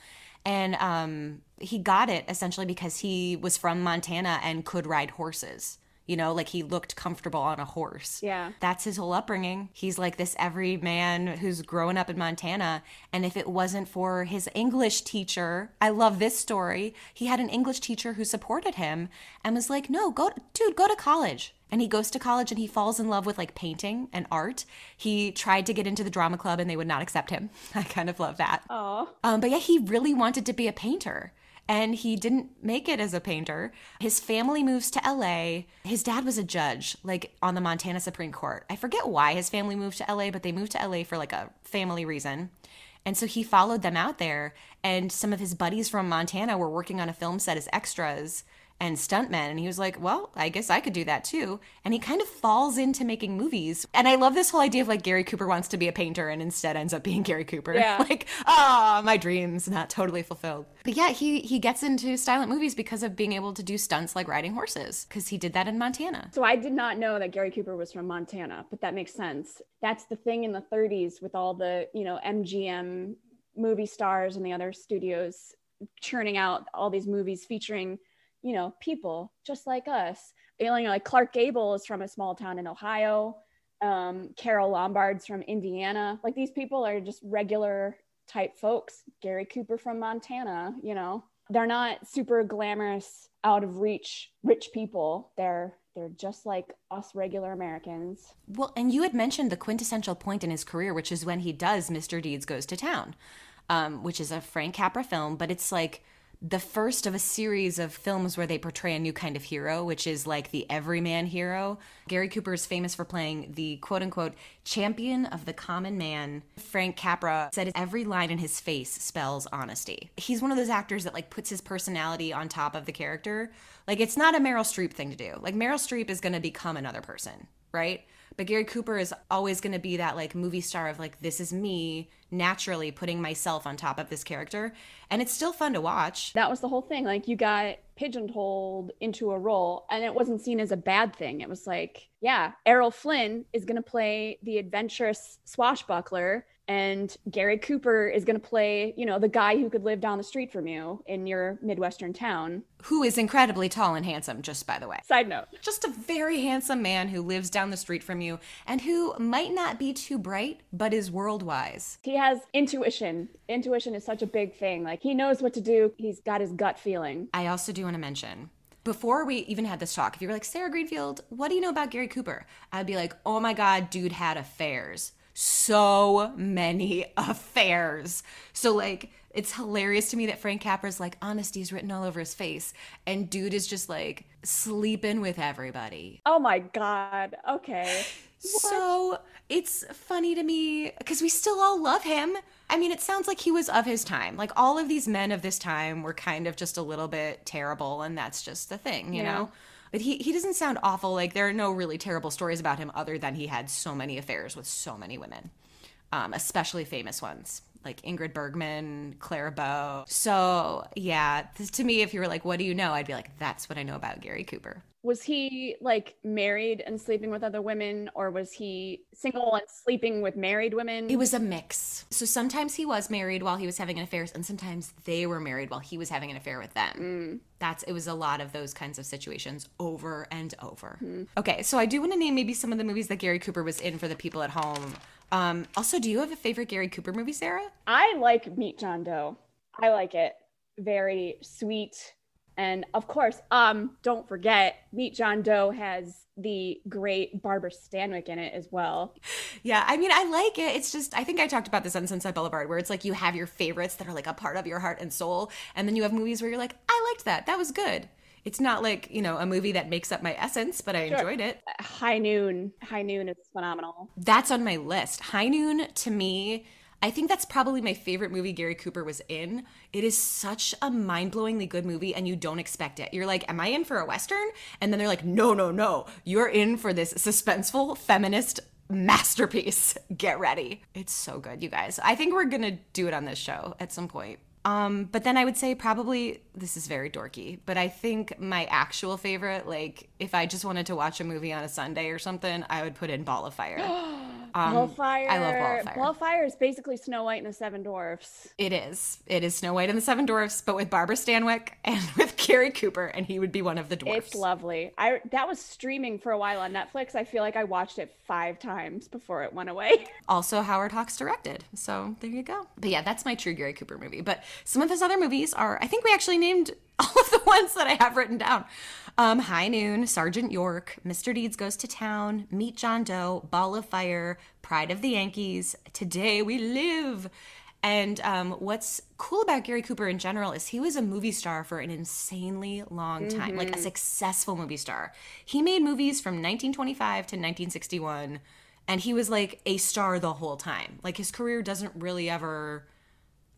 And um, he got it essentially because he was from Montana and could ride horses. You know, like he looked comfortable on a horse. Yeah. That's his whole upbringing. He's like this every man who's growing up in Montana. And if it wasn't for his English teacher, I love this story. He had an English teacher who supported him and was like, no, go, dude, go to college. And he goes to college and he falls in love with like painting and art. He tried to get into the drama club and they would not accept him. I kind of love that. Oh. Um, but yeah, he really wanted to be a painter and he didn't make it as a painter. His family moves to LA. His dad was a judge, like on the Montana Supreme Court. I forget why his family moved to LA, but they moved to LA for like a family reason. And so he followed them out there, and some of his buddies from Montana were working on a film set as extras and stuntmen. And he was like, well, I guess I could do that too. And he kind of falls into making movies. And I love this whole idea of like Gary Cooper wants to be a painter and instead ends up being Gary Cooper. Yeah. like, ah, oh, my dreams not totally fulfilled. But yeah, he he gets into silent movies because of being able to do stunts like riding horses because he did that in Montana. So I did not know that Gary Cooper was from Montana, but that makes sense. That's the thing in the 30s with all the, you know, MGM movie stars and the other studios churning out all these movies featuring you know, people just like us. You know, like Clark Gable is from a small town in Ohio. Um, Carole Lombard's from Indiana. Like these people are just regular type folks. Gary Cooper from Montana, you know, they're not super glamorous, out of reach, rich people. They're they're just like us regular Americans. Well, and you had mentioned the quintessential point in his career, which is when he does Mr. Deeds Goes to Town, um, which is a Frank Capra film, but it's like the first of a series of films where they portray a new kind of hero, which is like the everyman hero. Gary Cooper is famous for playing the quote unquote champion of the common man. Frank Capra said every line in his face spells honesty. He's one of those actors that like puts his personality on top of the character. Like it's not a Meryl Streep thing to do. Like Meryl Streep is going to become another person, right? But Gary Cooper is always going to be that like movie star of like, this is me naturally putting myself on top of this character. And it's still fun to watch. That was the whole thing. Like, you got pigeonholed into a role, and it wasn't seen as a bad thing. It was like, yeah, Errol Flynn is going to play the adventurous swashbuckler and Gary Cooper is going to play, you know, the guy who could live down the street from you in your Midwestern town. Who is incredibly tall and handsome, just by the way. Side note. Just a very handsome man who lives down the street from you and who might not be too bright, but is world wise. He has intuition. Intuition is such a big thing. Like, he knows what to do, he's got his gut feeling. I also do want to mention before we even had this talk, if you were like, Sarah Greenfield, what do you know about Gary Cooper? I'd be like, oh my God, dude had affairs so many affairs. So like it's hilarious to me that Frank Capra's like honesty is written all over his face and dude is just like sleeping with everybody. Oh my god. Okay. So it's funny to me because we still all love him. I mean, it sounds like he was of his time. Like all of these men of this time were kind of just a little bit terrible, and that's just the thing, you yeah. know? But he, he doesn't sound awful. Like there are no really terrible stories about him other than he had so many affairs with so many women, um, especially famous ones like Ingrid Bergman, Clara Bow. So yeah, this, to me, if you were like, "What do you know?" I'd be like, "That's what I know about Gary Cooper." was he like married and sleeping with other women or was he single and sleeping with married women It was a mix. So sometimes he was married while he was having an affair, and sometimes they were married while he was having an affair with them. Mm. That's it was a lot of those kinds of situations over and over. Okay, so I do want to name maybe some of the movies that Gary Cooper was in for the people at home. Um, also, do you have a favorite Gary Cooper movie, Sarah? i like meet john doe i like it very sweet and of course um don't forget meet john doe has the great barbara stanwyck in it as well Yeah, I mean, I like it. It's just, I think I talked about this on Sunset Boulevard, where it's like you have your favorites that are like a part of your heart and soul, and then you have movies where you're like, I liked that. That was good. It's not like, you know, a movie that makes up my essence, but I Sure. enjoyed it. high noon high noon is phenomenal That's on my list. High Noon, to me, I think that's probably my favorite movie Gary Cooper was in. It is such a mind blowingly good movie, and you don't expect it. You're like, Am I in for a Western? And then they're like, No, no, no. You're in for this suspenseful feminist masterpiece. Get ready. It's so good, you guys. I think we're going to do it on this show at some point. Um, but then I would say probably this is very dorky, but I think my actual favorite, like if I just wanted to watch a movie on a Sunday or something, I would put in Ball of Fire. Um, Ball of Fire. I love Ball of Fire. Ball of Fire is basically Snow White and the Seven Dwarfs. It is. It is Snow White and the Seven Dwarfs, but with Barbara Stanwyck and with Gary Cooper, and he would be one of the dwarfs. It's lovely. I that was streaming for a while on Netflix. I feel like I watched it five times before it went away. also Howard Hawks directed. So there you go. But yeah, that's my true Gary Cooper movie. But some of his other movies are, I think we actually named all of the ones that I have written down. Um, High Noon, Sergeant York, Mr. Deeds Goes to Town, Meet John Doe, Ball of Fire, Pride of the Yankees, Today We Live. And um, what's cool about Gary Cooper in general is he was a movie star for an insanely long time, like a successful movie star. He made movies from 1925 to 1961 and he was like a star the whole time. Like his career doesn't really ever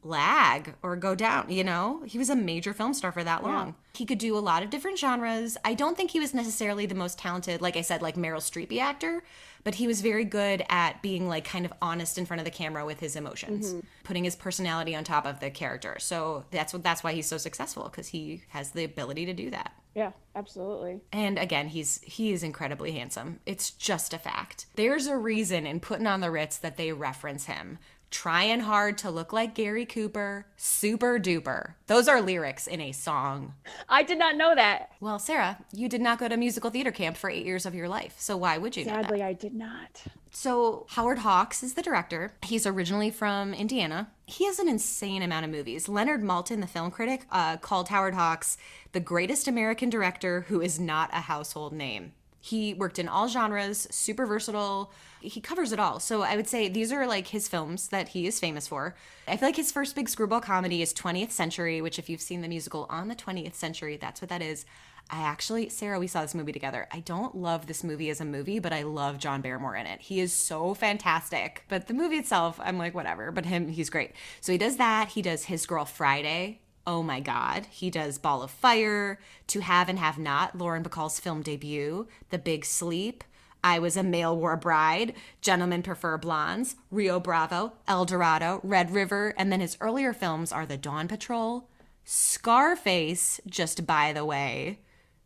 lag or go down, you know? He was a major film star for that long. He could do a lot of different genres. I don't think he was necessarily the most talented, like I said, like Meryl Streepy actor, but he was very good at being like kind of honest in front of the camera with his emotions, mm-hmm. putting his personality on top of the character. So that's what that's why he's so successful because he has the ability to do that. Yeah, absolutely. And again, he's he is incredibly handsome. It's just a fact. There's a reason in putting on the Ritz that they reference him. Trying hard to look like Gary Cooper, super duper. Those are lyrics in a song. I did not know that. Well, Sarah, you did not go to musical theater camp for eight years of your life, so why would you? Sadly, I did not. So, Howard Hawks is the director. He's originally from Indiana. He has an insane amount of movies. Leonard Maltin, the film critic, uh, called Howard Hawks the greatest American director who is not a household name. He worked in all genres, super versatile. He covers it all. So I would say these are like his films that he is famous for. I feel like his first big screwball comedy is 20th Century, which, if you've seen the musical on the 20th Century, that's what that is. I actually, Sarah, we saw this movie together. I don't love this movie as a movie, but I love John Barrymore in it. He is so fantastic. But the movie itself, I'm like, whatever. But him, he's great. So he does that. He does His Girl Friday. Oh my God. He does Ball of Fire, To Have and Have Not, Lauren Bacall's film debut, The Big Sleep. I Was a Male War Bride, Gentlemen Prefer Blondes, Rio Bravo, El Dorado, Red River, and then his earlier films are The Dawn Patrol, Scarface, just by the way,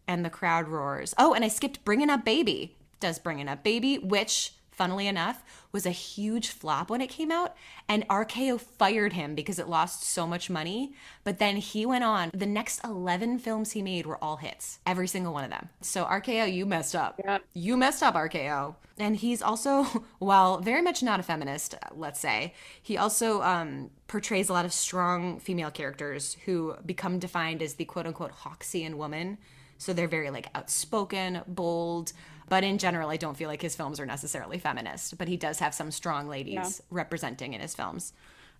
and The Crowd Roars. Oh, and I skipped Bringing Up Baby. Does Bringing Up Baby, which, funnily enough, was a huge flop when it came out, and RKO fired him because it lost so much money. But then he went on. The next 11 films he made were all hits, every single one of them. So RKO, you messed up. Yep. You messed up, RKO. And he's also, while very much not a feminist, let's say, he also um, portrays a lot of strong female characters who become defined as the quote unquote Hawksian woman. So they're very like outspoken, bold. But in general, I don't feel like his films are necessarily feminist. But he does have some strong ladies representing in his films.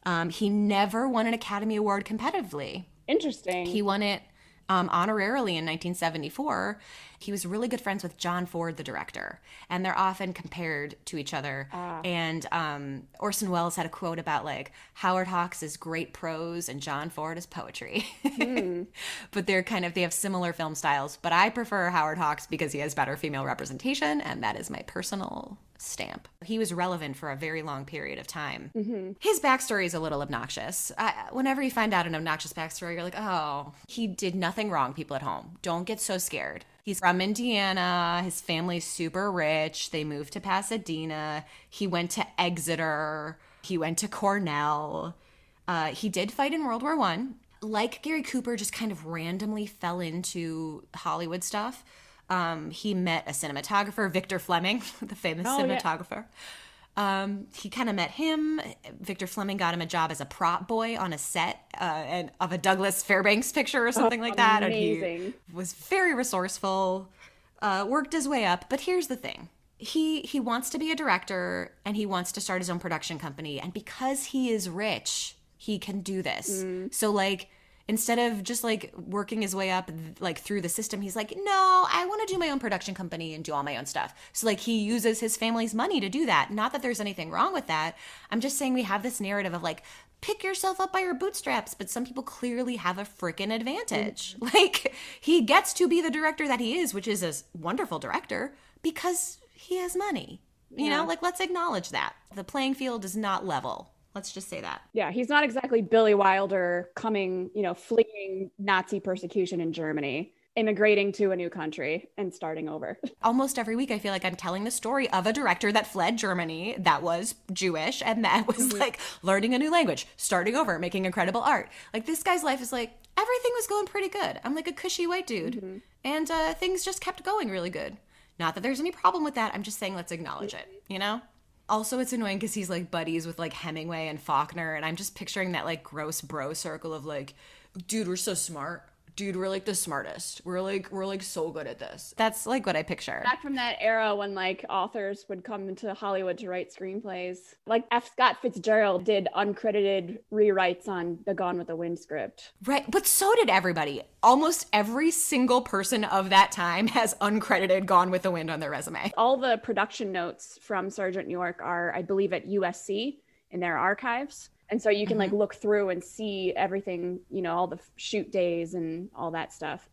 Um, he never won an Academy Award competitively. Interesting. He won it um, honorarily in 1974. He was really good friends with John Ford, the director, and they're often compared to each other. And um, Orson Welles had a quote about like Howard Hawks is great prose and John Ford is poetry. but they're kind of they have similar film styles. But I prefer Howard Hawks because he has better female representation, and that is my personal stamp. He was relevant for a very long period of time. His backstory is a little obnoxious. I, whenever you find out an obnoxious backstory, you're like, oh, he did nothing wrong, people at home. Don't get so scared. He's from Indiana. His family's super rich. They moved to Pasadena. He went to Exeter. He went to Cornell. Uh, he did fight in World War One. Like Gary Cooper, just kind of randomly fell into Hollywood stuff. Um, he met a cinematographer, Victor Fleming, the famous Oh, yeah. cinematographer. Um, he kind of met him. Victor Fleming got him a job as a prop boy on a set uh, and of a Douglas Fairbanks picture or something like that. And he was very resourceful, uh, worked his way up. But here's the thing: he he wants to be a director and he wants to start his own production company. And because he is rich, he can do this. So like. Instead of just like working his way up like through the system, he's like, no, I want to do my own production company and do all my own stuff. So like he uses his family's money to do that. Not that there's anything wrong with that. I'm just saying we have this narrative of like pick yourself up by your bootstraps, but some people clearly have a freaking advantage. Mm-hmm. Like he gets to be the director that he is, which is a wonderful director because he has money. You know, like let's acknowledge that. The playing field is not level. Let's just say that. Yeah, he's not exactly Billy Wilder coming, you know, fleeing Nazi persecution in Germany, immigrating to a new country and starting over. almost every week I feel like I'm telling the story of a director that fled Germany that was Jewish and that was like learning a new language, starting over, making incredible art. Like this guy's life is like everything was going pretty good. I'm like a cushy white dude. And uh, things just kept going really good. Not that there's any problem with that. I'm just saying let's acknowledge it, you know? Also, it's annoying because he's like buddies with like Hemingway and Faulkner, and I'm just picturing that like gross bro circle of like, dude, we're so smart. Dude, we're like the smartest. We're like we're like so good at this. That's like what I picture. Back from that era when like authors would come into Hollywood to write screenplays. Like F. Scott Fitzgerald did uncredited rewrites on the Gone with the Wind script. Right, but so did everybody. Almost every single person of that time has uncredited Gone with the Wind on their resume. All the production notes from Sergeant York are, I believe, at USC in their archives. And so you can like mm-hmm. look through and see everything, you know, all the shoot days and all that stuff.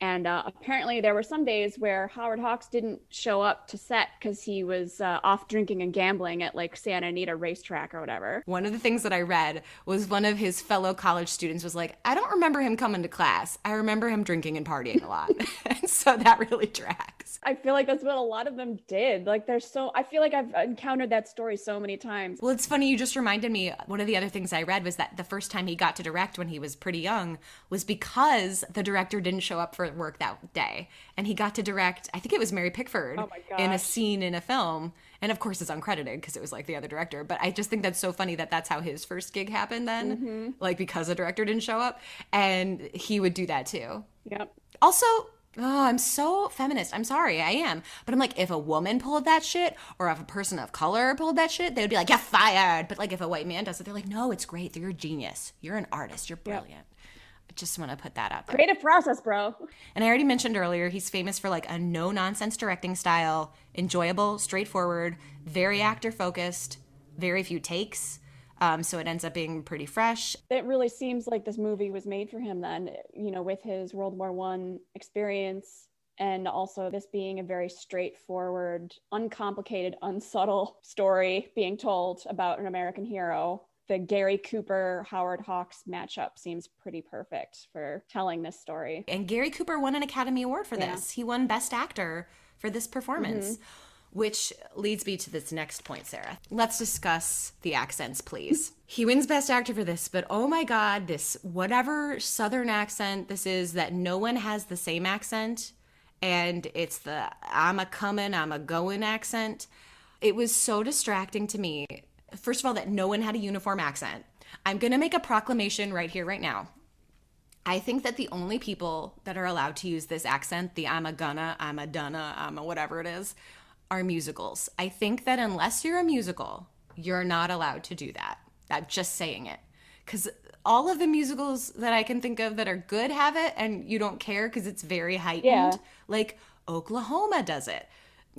And uh, apparently, there were some days where Howard Hawks didn't show up to set because he was uh, off drinking and gambling at like Santa Anita racetrack or whatever. One of the things that I read was one of his fellow college students was like, I don't remember him coming to class. I remember him drinking and partying a lot. and so that really tracks. I feel like that's what a lot of them did. Like, there's so, I feel like I've encountered that story so many times. Well, it's funny. You just reminded me. One of the other things I read was that the first time he got to direct when he was pretty young was because the director didn't show up for work that day. And he got to direct, I think it was Mary Pickford Oh in a scene in a film. And of course, it's uncredited because it was like the other director. But I just think that's so funny that that's how his first gig happened then. Mm-hmm. Like, because the director didn't show up. And he would do that too. Yep. Also, oh, I'm so feminist. I'm sorry, I am. But I'm like, if a woman pulled that shit, or if a person of color pulled that shit, they would be like, you're fired. But like, if a white man does it, they're like, no, it's great. You're a genius. You're an artist. You're brilliant. I just want to put that out there. Creative process, bro. And I already mentioned earlier, he's famous for like a no nonsense directing style, enjoyable, straightforward, very actor focused, very few takes. Um, so it ends up being pretty fresh. It really seems like this movie was made for him then, you know, with his World War One experience and also this being a very straightforward, uncomplicated, unsubtle story being told about an American hero. The Gary Cooper Howard Hawks matchup seems pretty perfect for telling this story. And Gary Cooper won an Academy Award for Yeah. this. He won Best Actor for this performance. Mm-hmm. Which leads me to this next point, Sarah. Let's discuss the accents, please. he wins Best Actor for this, but oh my God, this whatever Southern accent this is that no one has the same accent, and it's the I'm a coming, I'm a going accent. It was so distracting to me. First of all, that no one had a uniform accent. I'm gonna make a proclamation right here, right now. I think that the only people that are allowed to use this accent, the I'm a gonna, I'm a dunna, I'm a whatever it is, are musicals. I think that unless you're a musical, you're not allowed to do that. I'm just saying it. Because all of the musicals that I can think of that are good have it, and you don't care because it's very heightened. Yeah. Like Oklahoma does it.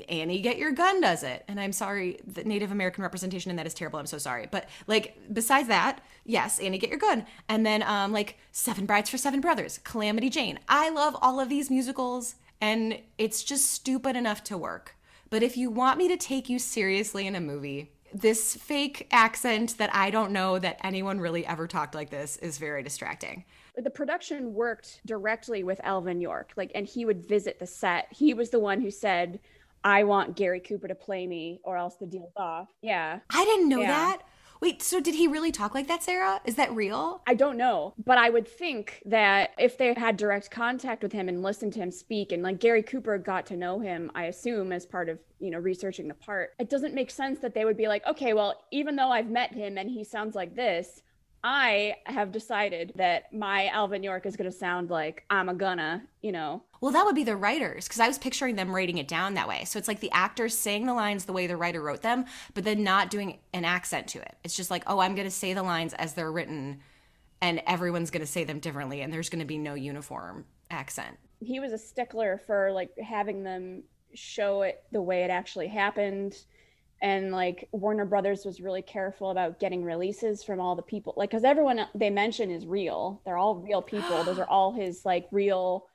Annie Get Your Gun does it. And I'm sorry, the Native American representation in that is terrible. I'm so sorry. But like besides that, yes, Annie Get Your Gun. And then um like Seven Brides for Seven Brothers, Calamity Jane. I love all of these musicals and it's just stupid enough to work. But if you want me to take you seriously in a movie, this fake accent that I don't know that anyone really ever talked like this is very distracting. The production worked directly with Alvin York, like, and he would visit the set. He was the one who said, I want Gary Cooper to play me or else the deal's off. Yeah. I didn't know Yeah. that. Wait, so did he really talk like that, Sarah? Is that real? I don't know, but I would think that if they had direct contact with him and listened to him speak, and like Gary Cooper got to know him, I assume as part of you know researching the part, it doesn't make sense that they would be like, okay, well, even though I've met him and he sounds like this, I have decided that my Alvin York is going to sound like I'm a gonna, you know. Well, that would be the writers because I was picturing them writing it down that way. So it's like the actors saying the lines the way the writer wrote them, but then not doing an accent to it. It's just like, oh, I'm going to say the lines as they're written, and everyone's going to say them differently, and there's going to be no uniform accent. he was a stickler for like having them show it the way it actually happened and like warner brothers was really careful about getting releases from all the people like because everyone they mention is real. They're all real people. Those are all his like real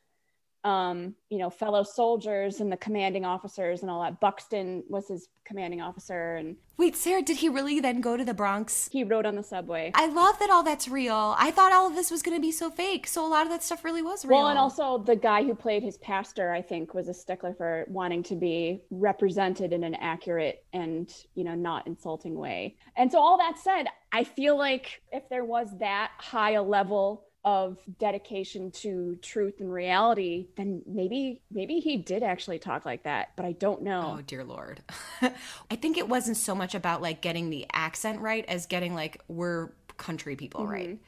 um you know fellow soldiers and the commanding officers and all that buxton was his commanding officer and Wait, Sarah, did he really then go to the Bronx? he rode on the subway I love that all that's real. I thought all of this was going to be so fake. So a lot of that stuff really was real. Well, and also the guy who played his pastor, I think, was a stickler for wanting to be represented in an accurate and, you know, not insulting way. And so, all that said, I feel like if there was that high a level of dedication to truth and reality, then maybe maybe he did actually talk like that, but I don't know. Oh dear lord. I think it wasn't so much about like getting the accent right as getting like we're country people mm-hmm. right.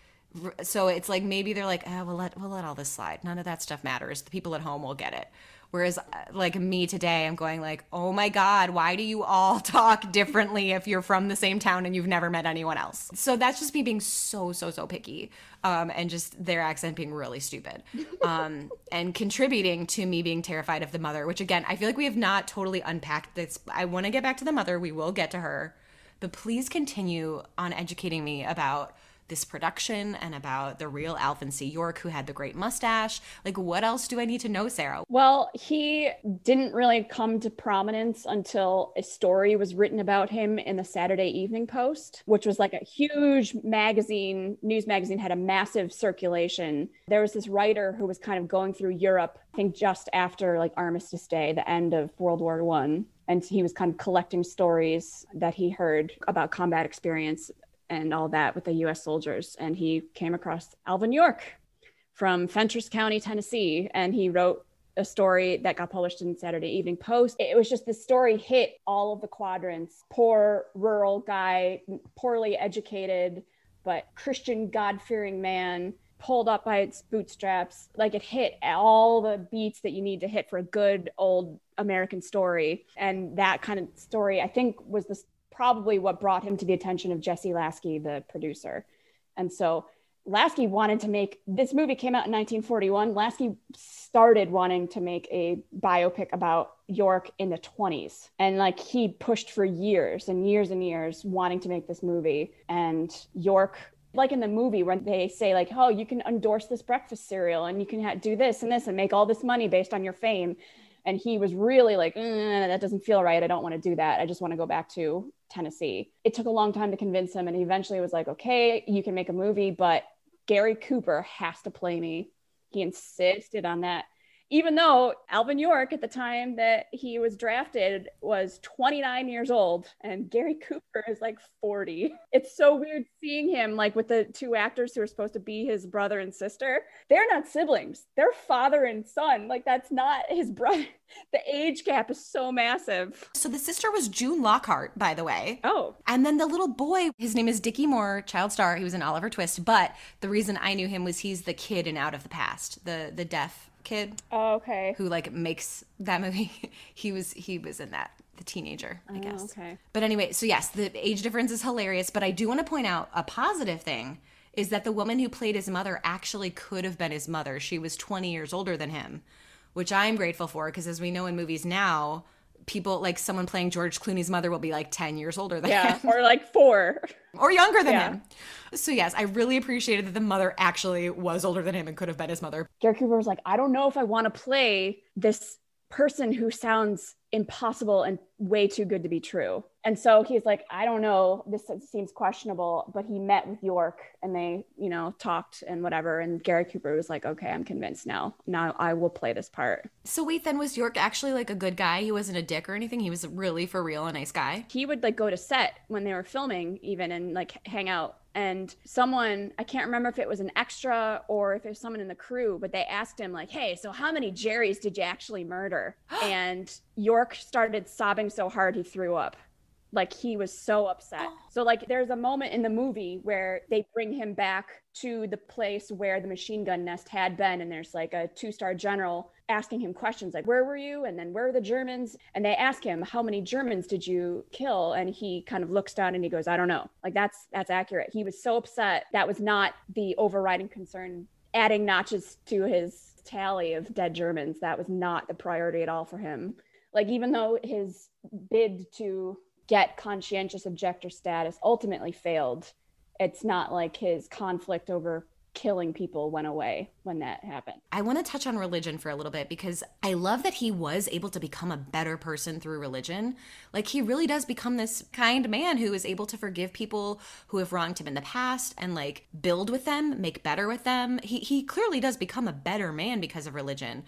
So it's like maybe they're like, oh, we'll let we'll let all this slide. None of that stuff matters. The people at home will get it. Whereas uh, like me today, I'm going like, oh my god, why do you all talk differently if you're from the same town and you've never met anyone else? So that's just me being so so so picky, um, and just their accent being really stupid, um, and contributing to me being terrified of the mother. Which again, I feel like we have not totally unpacked this. I want to get back to the mother. We will get to her, but please continue on educating me about this production and about the real Alvin C. York who had the great mustache. Like, what else do I need to know, Sarah? Well, he didn't really come to prominence until a story was written about him in the Saturday Evening Post, which was like a huge magazine, news magazine, had a massive circulation. There was this writer who was kind of going through Europe, I think just after like Armistice Day, the end of World War One. And he was kind of collecting stories that he heard about combat experience and all that with the US soldiers. And he came across Alvin York from Fentress County, Tennessee, and he wrote a story that got published in Saturday Evening Post. It was just the story hit all of the quadrants. Poor rural guy, poorly educated, but Christian God-fearing man pulled up by its bootstraps. Like it hit all the beats that you need to hit for a good old American story. And that kind of story, I think, was the probably what brought him to the attention of Jesse Lasky, the producer. And so Lasky wanted to make this movie came out in 1941. Lasky started wanting to make a biopic about York in the 20s. And like he pushed for years and years and years wanting to make this movie. And York like in the movie when they say like oh you can endorse this breakfast cereal and you can ha- do this and this and make all this money based on your fame and he was really like "Mm, that doesn't feel right. I don't want to do that. I just want to go back to tennessee. It took a long time to convince him and he eventually was like okay you can make a movie but gary cooper has to play me. He insisted on that even though alvin york at the time that he was drafted was 29 years old and gary cooper is like 40 it's so weird seeing him like with the two actors who are supposed to be his brother and sister. They're not siblings. They're father and son. Like that's not his brother. The age gap is so massive. So the sister was June Lockhart, by the way. oh. And then the little boy, his name is Dickie Moore, child star. He was in Oliver Twist. But the reason I knew him was he's the kid in Out of the Past, the the deaf kid oh, okay who like makes that movie. he was he was in that, the teenager, I oh, guess. Oh, okay But anyway, so yes, the age difference is hilarious. But I do want to point out a positive thing is that the woman who played his mother actually could have been his mother. She was 20 years older than him, which I'm grateful for because as we know in movies now, people like someone playing George Clooney's mother will be like 10 years older than yeah him or like four or younger than Yeah. him. So yes, I really appreciated that the mother actually was older than him and could have been his mother. Gary Cooper was like, I don't know if I want to play this person who sounds impossible and way too good to be true. And so he's like, I don't know, this seems questionable, but he met with York and they, you know, talked and whatever. And Gary Cooper was like, okay, I'm convinced now. Now I will play this part. So wait, then was York actually like a good guy? He wasn't a dick or anything. He was really for real a nice guy. He would like go to set when they were filming even and like hang out and someone i can't remember if it was an extra or if it was someone in the crew but they asked him like hey so how many jerrys did you actually murder? And york started sobbing so hard he threw up like he was so upset. Oh. So like there's a moment in the movie where they bring him back to the place where the machine gun nest had been and there's like a two-star general asking him questions like where were you and then where are the Germans and they ask him how many Germans did you kill and he kind of looks down and he goes I don't know. Like that's that's accurate. He was so upset that was not the overriding concern adding notches to his tally of dead Germans. That was not the priority at all for him. Like even though his bid to get conscientious objector status ultimately failed. It's not like his conflict over killing people went away when that happened. I want to touch on religion for a little bit because I love that he was able to become a better person through religion. Like he really does become this kind man who is able to forgive people who have wronged him in the past and like build with them, make better with them. He he clearly does become a better man because of religion.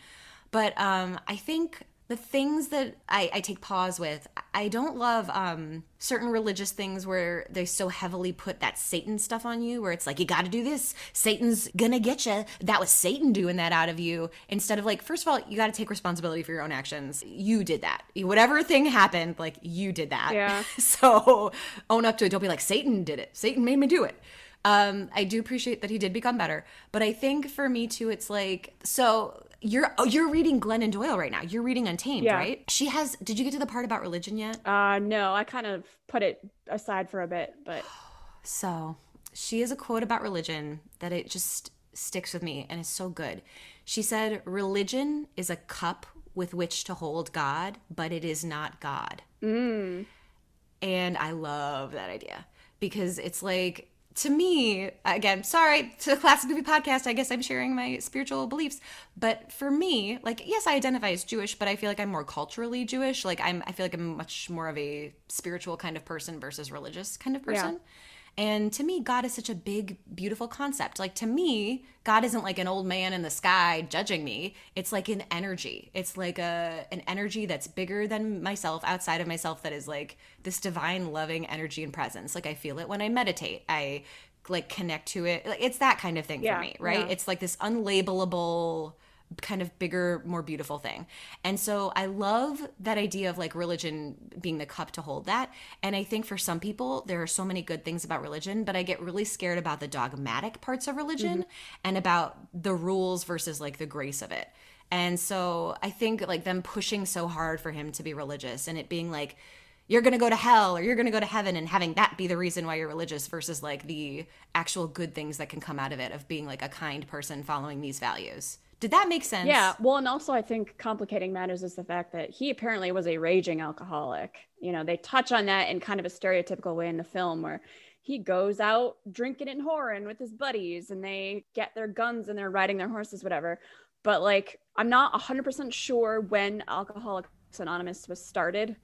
But um I think the things that I, I, take pause with i don't love um, certain religious things where they so heavily put that satan stuff on you where it's like you got to do this. Satan's gonna get you that was satan doing that out of you. Instead of like first of all you got to take responsibility for your own actions. You did that. Whatever thing happened like you did that. Yeah. So own up to it. Don't be like satan did it. Satan made me do it. Um, I do appreciate that he did become better, but I think for me too, it's like so you're oh, you're reading Glennon Doyle right now. You're reading Untamed, yeah. right? She has. Did you get to the part about religion yet? Uh, no. I kind of put it aside for a bit, but so she has a quote about religion that it just sticks with me and is so good. She said, "Religion is a cup with which to hold God, but it is not God." Mm. And I love that idea because it's like to me, again, sorry to the Classic Movie Podcast, I guess I'm sharing my spiritual beliefs. But for me, like, yes, I identify as Jewish, but I feel like I'm more culturally Jewish. Like, I'm, I feel like I'm much more of a spiritual kind of person versus religious kind of person. Yeah. And to me, God is such a big, beautiful concept. Like to me, God isn't like an old man in the sky judging me. It's like an energy. It's like a an energy that's bigger than myself, outside of myself, that is like this divine, loving energy and presence. Like I feel it when I meditate. I like connect to it. Like it's that kind of thing yeah, for me, right? Yeah. It's like this unlabelable kind of bigger, more beautiful thing. And so I love that idea of like religion being the cup to hold that. And I think for some people, there are so many good things about religion, but I get really scared about the dogmatic parts of religion mm-hmm. and about the rules versus like the grace of it. And so I think like them pushing so hard for him to be religious and it being like, you're going to go to hell or you're going to go to heaven and having that be the reason why you're religious versus like the actual good things that can come out of it of being like a kind person following these values. Did that make sense? Yeah. Well, and also I think complicating matters is the fact that he apparently was a raging alcoholic. You know, they touch on that in kind of a stereotypical way in the film where he goes out drinking and whoring with his buddies and they get their guns and they're riding their horses, whatever. But like, I'm not 100% sure when Alcoholics Anonymous was started,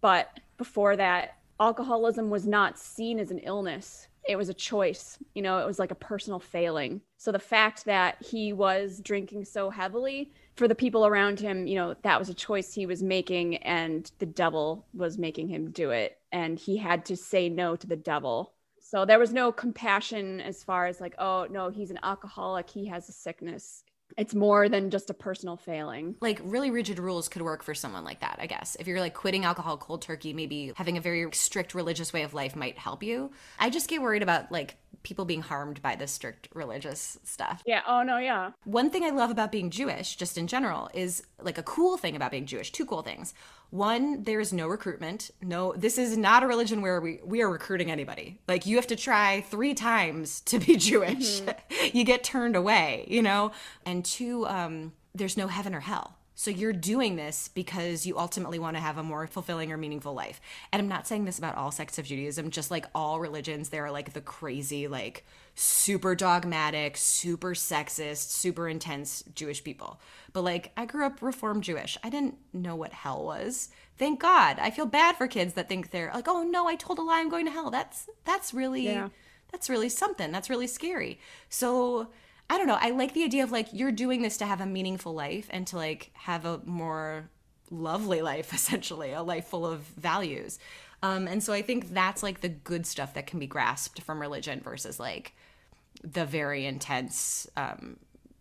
but before that, alcoholism was not seen as an illness it was a choice you know it was like a personal failing. So the fact that he was drinking so heavily for the people around him you know that was a choice he was making and the devil was making him do it. And he had to say no to the devil. So there was no compassion as far as like oh no he's an alcoholic. He has a sickness it's more than just a personal failing. Like really rigid rules could work for someone like that, I guess. If you're like quitting alcohol cold turkey, maybe having a very strict religious way of life might help you. I just get worried about like people being harmed by this strict religious stuff. Yeah. Oh, no. Yeah. One thing I love about being Jewish, just in general, is like a cool thing about being Jewish. Two cool things. One, there is no recruitment. No, this is not a religion where we, we are recruiting anybody. Like, you have to try three times to be Jewish. Mm-hmm. you get turned away, you know? And two, um, there's no heaven or hell So you're doing this because you ultimately want to have a more fulfilling or meaningful life. And I'm not saying this about all sects of Judaism, just like all religions, there are like the crazy, like super dogmatic, super sexist, super intense Jewish people. But like I grew up reformed Jewish. I didn't know what hell was. Thank God. I feel bad for kids that think they're like, "Oh no, I told a lie, I'm going to hell." That's that's really Yeah. that's really something. That's really scary. So I don't know. I like the idea of like you're doing this to have a meaningful life and to like have a more lovely life, essentially, a life full of values. Um, and so I think that's like the good stuff that can be grasped from religion versus like the very intense um,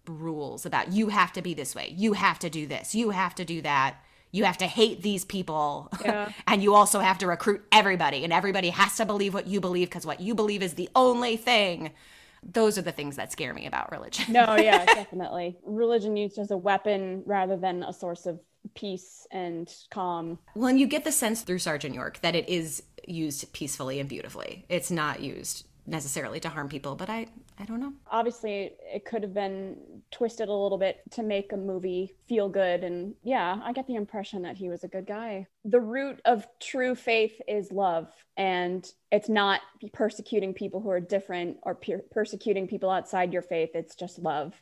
rules about you have to be this way, you have to do this, you have to do that. You have to hate these people. Yeah. and you also have to recruit everybody, and everybody has to believe what you believe because what you believe is the only thing. Those are the things that scare me about religion. No, yeah, definitely. Religion used as a weapon rather than a source of peace and calm. Well, and you get the sense through Sergeant York that it is used peacefully and beautifully. It's not used necessarily to harm people, but I I don't know. Obviously, it could have been twisted a little bit to make a movie feel good. And yeah, I get the impression that he was a good guy. The root of true faith is love, and it's not persecuting people who are different or per- persecuting people outside your faith. It's just love.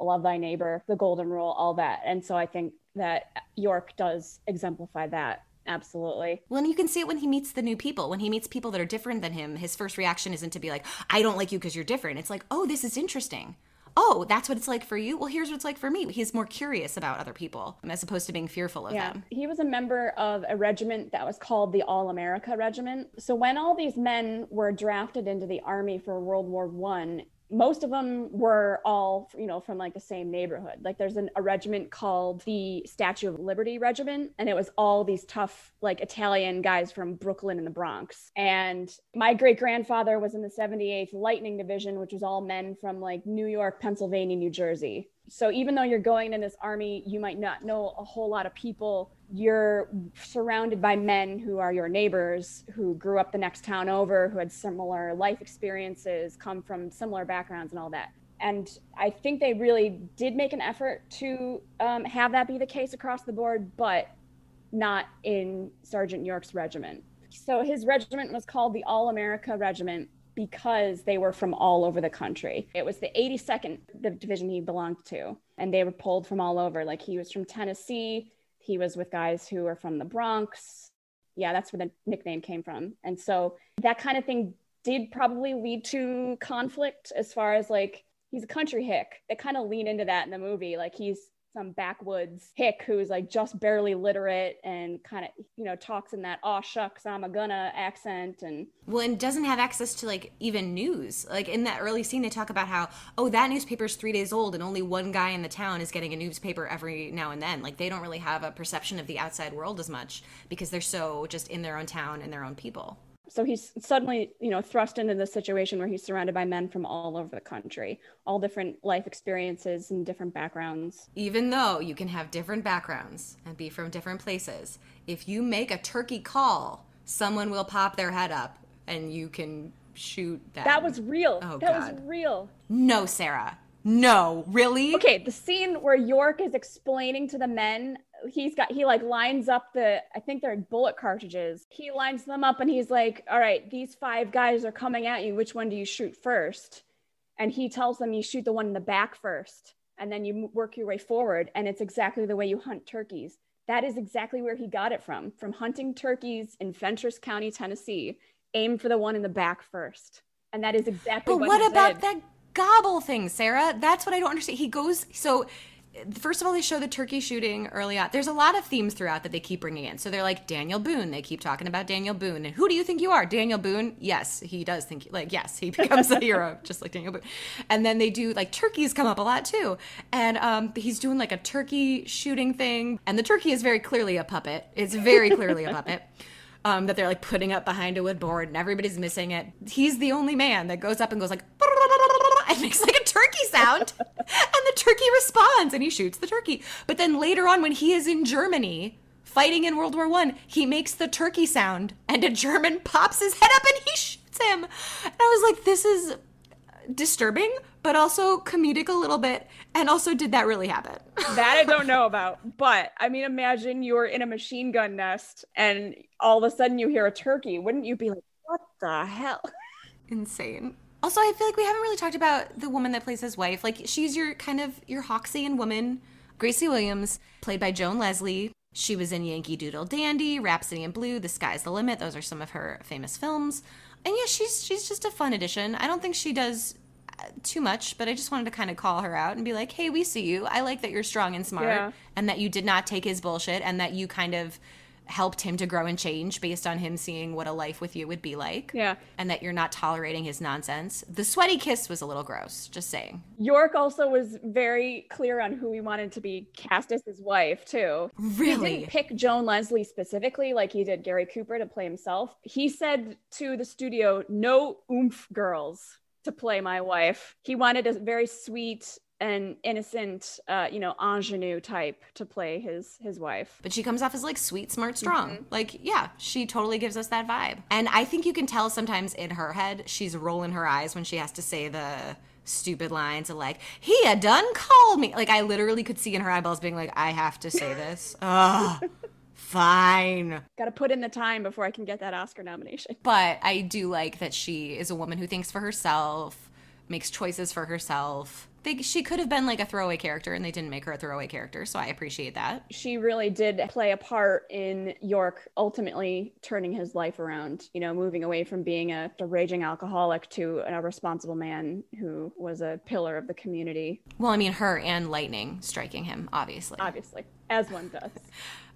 Love thy neighbor, the golden rule, all that. And so I think that York does exemplify that. Absolutely. Well, and you can see it when he meets the new people. When he meets people that are different than him, his first reaction isn't to be like, I don't like you because you're different. It's like, oh, this is interesting. Oh, that's what it's like for you? Well, here's what it's like for me. He's more curious about other people as opposed to being fearful of Yeah. them. He was a member of a regiment that was called the All America Regiment. So when all these men were drafted into the army for World War One, most of them were all, you know, from like the same neighborhood. Like there's an, a regiment called the Statue of Liberty Regiment, and it was all these tough, like Italian guys from Brooklyn and the Bronx. And my great grandfather was in the 78th Lightning Division, which was all men from like New York, Pennsylvania, New Jersey. So even though you're going in this army, you might not know a whole lot of people. You're surrounded by men who are your neighbors, who grew up the next town over, who had similar life experiences, come from similar backgrounds, and all that. And I think they really did make an effort to um, have that be the case across the board, but not in Sergeant York's regiment. So his regiment was called the All America Regiment because they were from all over the country. It was the 82nd the division he belonged to, and they were pulled from all over. Like he was from Tennessee, he was with guys who were from the Bronx. Yeah, that's where the nickname came from. And so that kind of thing did probably lead to conflict as far as like he's a country hick. They kind of lean into that in the movie. Like he's some backwoods hick who's like just barely literate and kind of you know talks in that aw shucks I'm a gonna accent and Well, and doesn't have access to like even news. Like in that early scene, they talk about how, oh, that newspaper's three days old and only one guy in the town is getting a newspaper every now and then. Like they don't really have a perception of the outside world as much because they're so just in their own town and their own people. So he's suddenly you know thrust into this situation where he's surrounded by men from all over the country all different life experiences and different backgrounds Even though you can have different backgrounds and be from different places, if you make a turkey call, someone will pop their head up and you can shoot them. that was real Oh, that God. was real no, Sarah. No, really? okay the scene where york is explaining to the men he's got he like lines up the i think they're bullet cartridges he lines them up and he's like all right these five guys are coming at you which one do you shoot first and he tells them you shoot the one in the back first and then you work your way forward and it's exactly the way you hunt turkeys that is exactly where he got it from from hunting turkeys in fentress county tennessee aim for the one in the back first and that is exactly But what, what about did. that gobble thing, Sarah? That's what I don't understand. He goes so. First of all, they show the turkey shooting early on. There's a lot of themes throughout that they keep bringing in. So they're like Daniel Boone. They keep talking about Daniel Boone. And who do you think you are, Daniel Boone? Yes, he does think like yes, he becomes a hero just like Daniel Boone. And then they do like turkeys come up a lot too. And um, he's doing like a turkey shooting thing. And the turkey is very clearly a puppet. It's very clearly a puppet um, that they're like putting up behind a wood board and everybody's missing it. He's the only man that goes up and goes like and makes like a turkey sound and the turkey responds and he shoots the turkey. But then later on when he is in Germany fighting in World War One, he makes the turkey sound and a German pops his head up and he shoots him. And I was like, this is disturbing, but also comedic a little bit. And also, did that really happen? that I don't know about. But I mean, imagine you're in a machine gun nest and all of a sudden you hear a turkey. Wouldn't you be like, what the hell? Insane. Also, I feel like we haven't really talked about the woman that plays his wife. Like, she's your kind of your Hawksian woman, Gracie Williams, played by Joan Leslie. She was in Yankee Doodle Dandy, Rhapsody in Blue, The Sky's the Limit. Those are some of her famous films. And yeah, she's she's just a fun addition. I don't think she does uh, too much, but I just wanted to kind of call her out and be like, "Hey, we see you. I like that you're strong and smart, Yeah. and that you did not take his bullshit, and that you kind of helped him to grow and change based on him seeing what a life with you would be like. Yeah. and that you're not tolerating his nonsense. The sweaty kiss was a little gross. Just saying. York also was very clear on who he wanted to be cast as his wife, too. Really? He didn't pick Joan Leslie specifically like he did Gary Cooper to play himself. He said to the studio, no oomph girls to play my wife. He wanted a very sweet and innocent, uh, you know, ingenue type to play his his wife. but she comes off as like sweet, smart, strong. Like, yeah, she totally gives us that vibe. And I think you can tell sometimes in her head, she's rolling her eyes when she has to say the stupid lines of like, he had done called me. Like, I literally could see in her eyeballs being like, I have to say this. Ugh, fine. Got to put in the time before I can get that Oscar nomination. But I do like that she is a woman who thinks for herself, makes choices for herself. They, she could have been like a throwaway character, and they didn't make her a throwaway character, so I appreciate that. She really did play a part in York ultimately turning his life around, you know, moving away from being a, a raging alcoholic to a responsible man who was a pillar of the community, Well, I mean, her and Lightning striking him, obviously. obviously, as one does.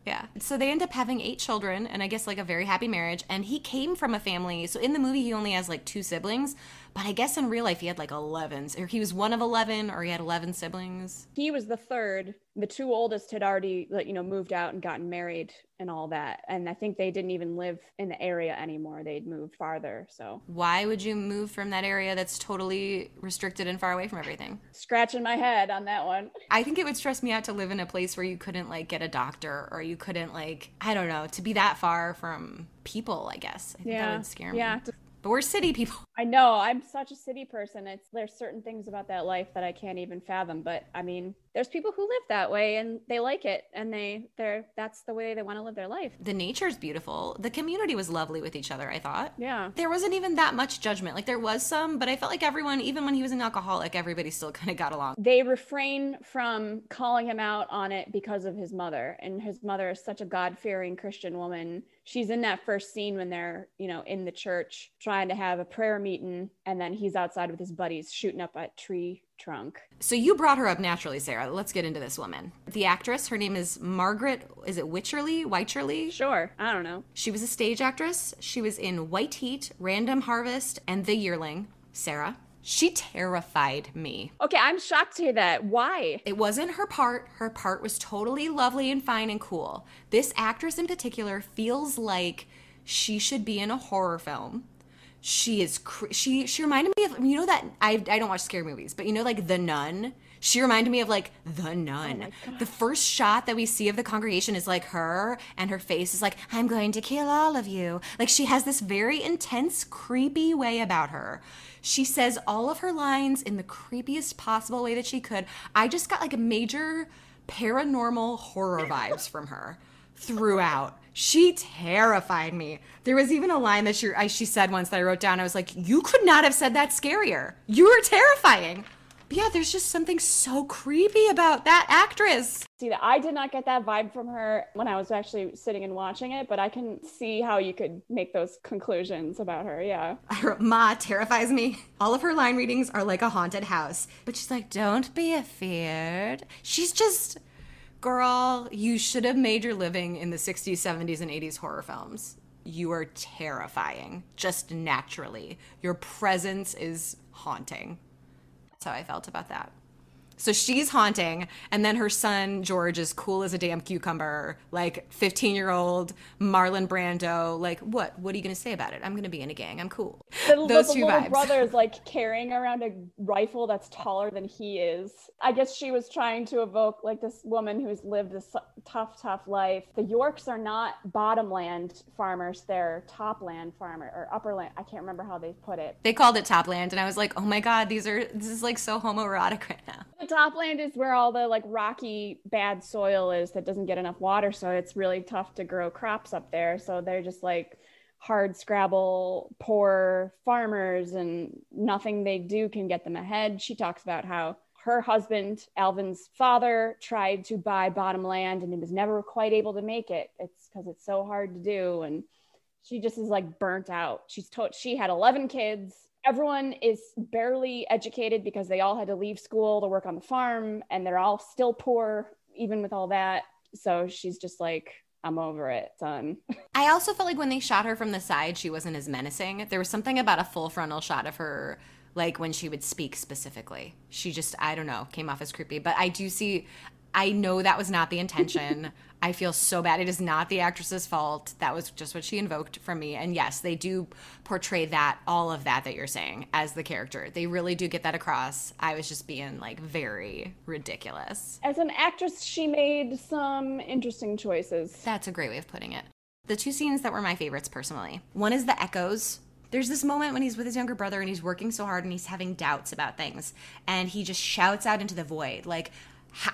Yeah. So they end up having eight children and I guess like a very happy marriage. And he came from a family. So in the movie, he only has like two siblings. But I guess in real life, he had like 11. Or he was one of 11 or he had 11 siblings. He was the third. The two oldest had already, like, you know, moved out and gotten married and all that. And I think they didn't even live in the area anymore. They'd moved farther. So Why would you move from that area that's totally restricted and far away from everything? scratching my head on that one. I think it would stress me out to live in a place where you couldn't like get a doctor or you couldn't like, I don't know, to be that far from people, I guess. I think that would scare me. Yeah. But we're city people. I know I'm such a city person. It's there's certain things about that life that I can't even fathom. But I mean, there's people who live that way and they like it and they they're that's the way they want to live their life. The nature's beautiful. The community was lovely with each other, I thought. Yeah. There wasn't even that much judgment. Like there was some, but I felt like everyone, even when he was an alcoholic, everybody still kind of got along. They refrain from calling him out on it because of his mother. And his mother is such a God fearing Christian woman. She's in that first scene when they're, you know, in the church trying to have a prayer meeting. And then he's outside with his buddies shooting up a tree trunk. So you brought her up naturally, Sarah. Let's get into this woman. The actress, her name is Margaret, is it Witcherly? Wycherly? Sure. I don't know. She was a stage actress. She was in White Heat, Random Harvest, and The Yearling. Sarah. She terrified me. Okay. I'm shocked to hear that. Why? It wasn't her part. Her part was totally lovely and fine and cool. This actress in particular feels like she should be in a horror film. She is cr- she she reminded me of you know that I I don't watch scary movies, but you know like The Nun. She reminded me of like The Nun. Oh the first shot that we see of the congregation is like her and her face is like I'm going to kill all of you. Like she has this very intense creepy way about her. She says all of her lines in the creepiest possible way that she could. I just got like a major paranormal horror vibes from her throughout. She terrified me. There was even a line that she I, she said once that I wrote down. I was like, "You could not have said that scarier. You were terrifying." But yeah, there's just something so creepy about that actress. See that I did not get that vibe from her when I was actually sitting and watching it, but I can see how you could make those conclusions about her. Yeah. I wrote, Ma terrifies me. All of her line readings are like a haunted house. But she's like, don't be afeared. She's just, girl, you should have made your living in the 60s, 70s, and 80s horror films. You are terrifying, just naturally. Your presence is haunting. That's how I felt about that. So she's haunting, and then her son George is cool as a damn cucumber, like 15 year old Marlon Brando. Like, what? What are you gonna say about it? I'm gonna be in a gang. I'm cool. The, Those the, the two little vibes. brother is like carrying around a rifle that's taller than he is. I guess she was trying to evoke like this woman who's lived this tough, tough life. The Yorks are not bottomland farmers; they're topland farmer or upperland. I can't remember how they put it. They called it topland, and I was like, oh my god, these are this is like so homoerotic right now. Topland is where all the like rocky bad soil is that doesn't get enough water, so it's really tough to grow crops up there. So they're just like hard scrabble poor farmers and nothing they do can get them ahead. She talks about how her husband, Alvin's father, tried to buy bottom land and he was never quite able to make it. It's because it's so hard to do. And she just is like burnt out. She's told she had 11 kids everyone is barely educated because they all had to leave school to work on the farm and they're all still poor even with all that. So she's just like i'm over it son. I also felt like when they shot her from the side she wasn't as menacing. There was something about a full frontal shot of her like when she would speak specifically. She just i don't know came off as creepy. But i do see I know that was not the intention. I feel so bad. It is not the actress's fault. That was just what she invoked from me. And yes, they do portray that, all of that that you're saying, as the character. They really do get that across. I was just being like very ridiculous. As an actress, she made some interesting choices. That's a great way of putting it. The two scenes that were my favorites personally one is the echoes there's this moment when he's with his younger brother and he's working so hard and he's having doubts about things and he just shouts out into the void like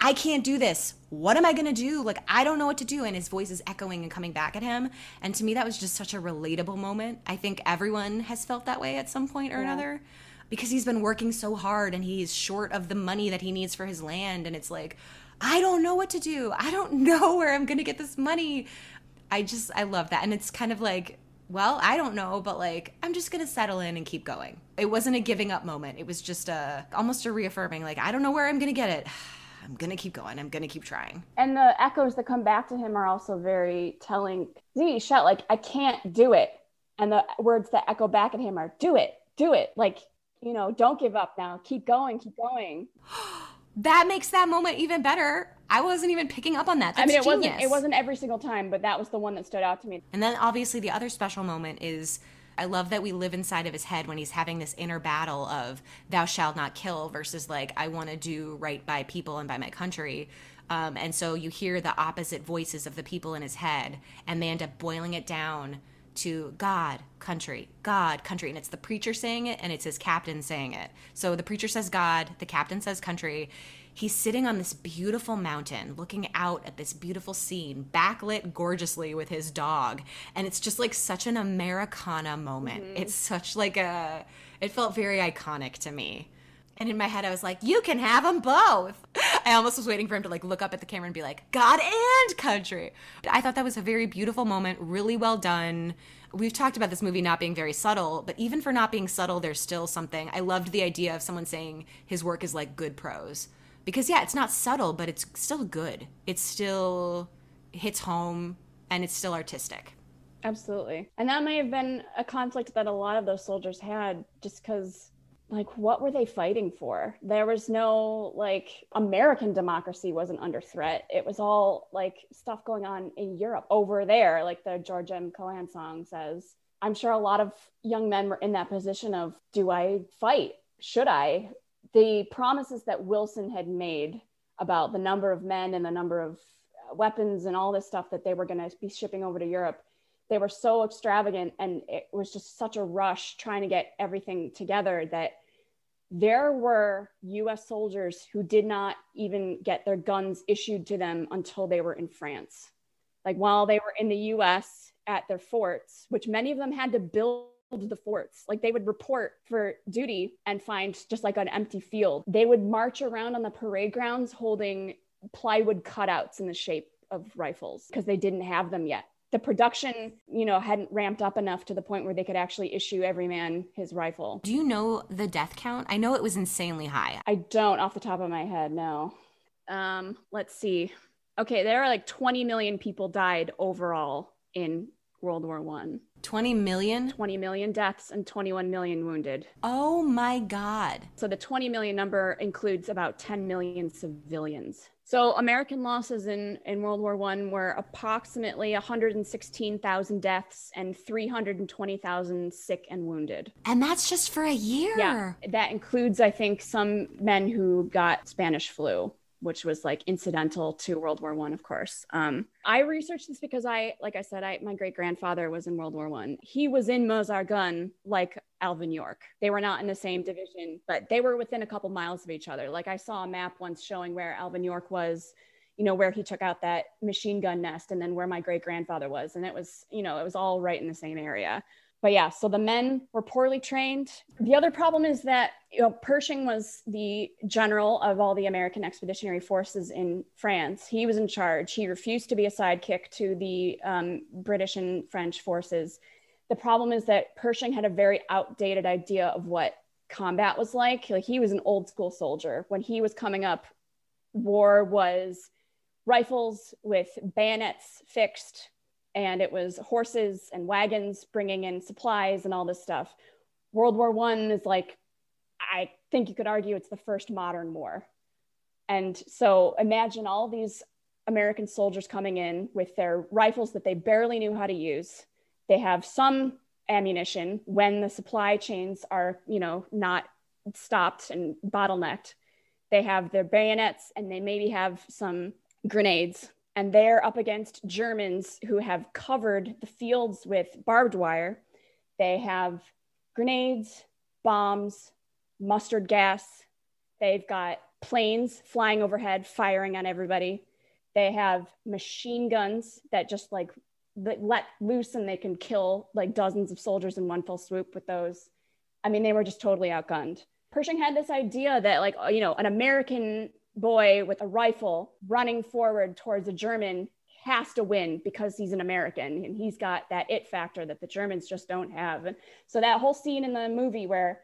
I can't do this. What am I going to do? Like, I don't know what to do. And his voice is echoing and coming back at him. And to me, that was just such a relatable moment. I think everyone has felt that way at some point or yeah. another because he's been working so hard and he's short of the money that he needs for his land. And it's like, I don't know what to do. I don't know where I'm going to get this money. I just, I love that. And it's kind of like, well, I don't know, but like, I'm just going to settle in and keep going. It wasn't a giving up moment. It was just a, almost a reaffirming, like, I don't know where I'm going to get it I'm gonna keep going. I'm gonna keep trying. And the echoes that come back to him are also very telling. Z shout like, I can't do it. And the words that echo back at him are, do it, do it. Like, you know, don't give up now. Keep going, keep going. that makes that moment even better. I wasn't even picking up on that. That's I mean, it genius. wasn't it wasn't every single time, but that was the one that stood out to me. And then obviously the other special moment is I love that we live inside of his head when he's having this inner battle of thou shalt not kill versus like I want to do right by people and by my country. Um, and so you hear the opposite voices of the people in his head, and they end up boiling it down to God, country, God, country. And it's the preacher saying it, and it's his captain saying it. So the preacher says God, the captain says country he's sitting on this beautiful mountain looking out at this beautiful scene backlit gorgeously with his dog. And it's just like such an americana moment. Mm-hmm. it's such like a it felt very iconic to me. And in my head i was like you can have them both. I almost was waiting for him to like look up at the camera and be like god and country. I thought that was a very beautiful moment really well done. We've talked about this movie not being very subtle, but even for not being subtle, there's still something. I loved the idea of someone saying his work is like good prose because yeah, it's not subtle, but it's still good. It still hits home and it's still artistic. Absolutely. And that may have been a conflict that a lot of those soldiers had just because like what were they fighting for there was no like american democracy wasn't under threat it was all like stuff going on in europe over there like the george m cohan song says i'm sure a lot of young men were in that position of do i fight should i the promises that Wilson had made about the number of men and the number of uh, weapons and all this stuff that they were going to be shipping over to Europe, they were so extravagant and it was just such a rush trying to get everything together that there were US soldiers who did not even get their guns issued to them until they were in France. Like while they were in the US at their forts, which many of them had to build the forts. Like they would report for duty and find just like an empty field. They would march around on the parade grounds holding plywood cutouts in the shape of rifles because they didn't have them yet. The production, you know, hadn't ramped up enough to the point where they could actually issue every man his rifle. Do you know the death count? I know it was insanely high. I don't off the top of my head, no. Um, let's see. Okay, there are like 20 million people died overall in World War One. 20 million? 20 million deaths and 21 million wounded. Oh my God. So the 20 million number includes about 10 million civilians. So American losses in, in World War One were approximately 116,000 deaths and 320,000 sick and wounded. And that's just for a year. Yeah, that includes, I think, some men who got Spanish flu which was like incidental to World War One, of course. Um, I researched this because I, like I said, I my great grandfather was in World War One. He was in Meuse Argonne, like Alvin York. They were not in the same division, but they were within a couple miles of each other. Like I saw a map once showing where Alvin York was, you know, where he took out that machine gun nest, and then where my great grandfather was, and it was, you know, it was all right in the same area but yeah, so the men were poorly trained. The other problem is that you know Pershing was the general of all the American expeditionary forces in France. He was in charge. He refused to be a sidekick to the um, British and French forces. The problem is that Pershing had a very outdated idea of what combat was like. Like he was an old school soldier. When he was coming up, war was rifles with bayonets fixed and it was horses and wagons bringing in supplies and all this stuff. World War One is like, I think you could argue it's the first modern war. And so imagine all these American soldiers coming in with their rifles that they barely knew how to use. They have some ammunition when the supply chains are, you know, not stopped and bottlenecked. They have their bayonets and they maybe have some grenades and they're up against Germans who have covered the fields with barbed wire. They have grenades, bombs, mustard gas. They've got planes flying overhead, firing on everybody. They have machine guns that just like let loose and they can kill like dozens of soldiers in one fell swoop with those. I mean, they were just totally outgunned. Pershing had this idea that, like, you know, an American boy with a rifle running forward towards a German has to win because he's an American and he's got that it factor that the Germans just don't have. And so that whole scene in the movie where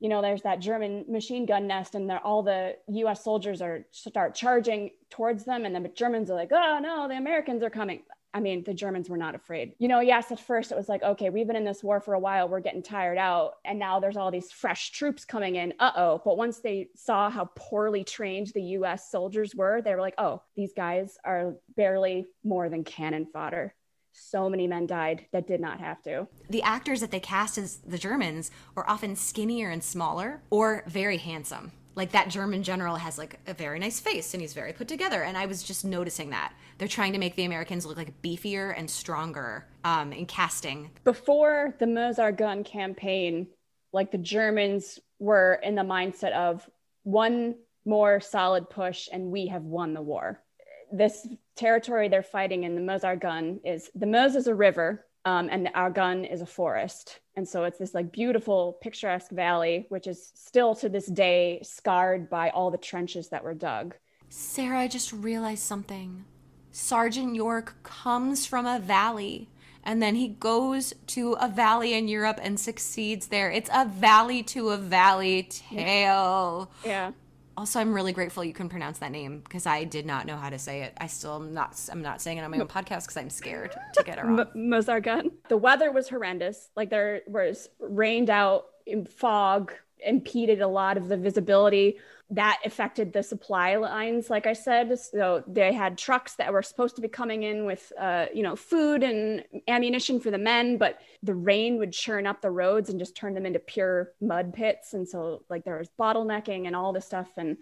you know there's that German machine gun nest and all the US soldiers are start charging towards them and the Germans are like, "Oh no, the Americans are coming." I mean, the Germans were not afraid. You know, yes, at first it was like, okay, we've been in this war for a while, we're getting tired out. And now there's all these fresh troops coming in. Uh oh. But once they saw how poorly trained the US soldiers were, they were like, oh, these guys are barely more than cannon fodder. So many men died that did not have to. The actors that they cast as the Germans were often skinnier and smaller or very handsome like that German general has like a very nice face and he's very put together. And I was just noticing that they're trying to make the Americans look like beefier and stronger um, in casting. Before the Meuse Argonne campaign, like the Germans were in the mindset of one more solid push and we have won the war. This territory they're fighting in the Meuse Argonne is the Meuse is a river um, and the Argonne is a forest. And so it's this like beautiful, picturesque valley, which is still to this day scarred by all the trenches that were dug. Sarah, I just realized something. Sergeant York comes from a valley and then he goes to a valley in Europe and succeeds there. It's a valley to a valley tale. Yeah. Also, I'm really grateful you can pronounce that name because I did not know how to say it. I still am not. I'm not saying it on my own podcast because I'm scared to get it wrong. M-. The weather was horrendous. Like there was rained out in fog, impeded a lot of the visibility that affected the supply lines like i said. So they had trucks that were supposed to be coming in with uh, you know food and ammunition for the men but the rain would churn up the roads and just turn them into pure mud pits. And so like there was bottlenecking and all this stuff. And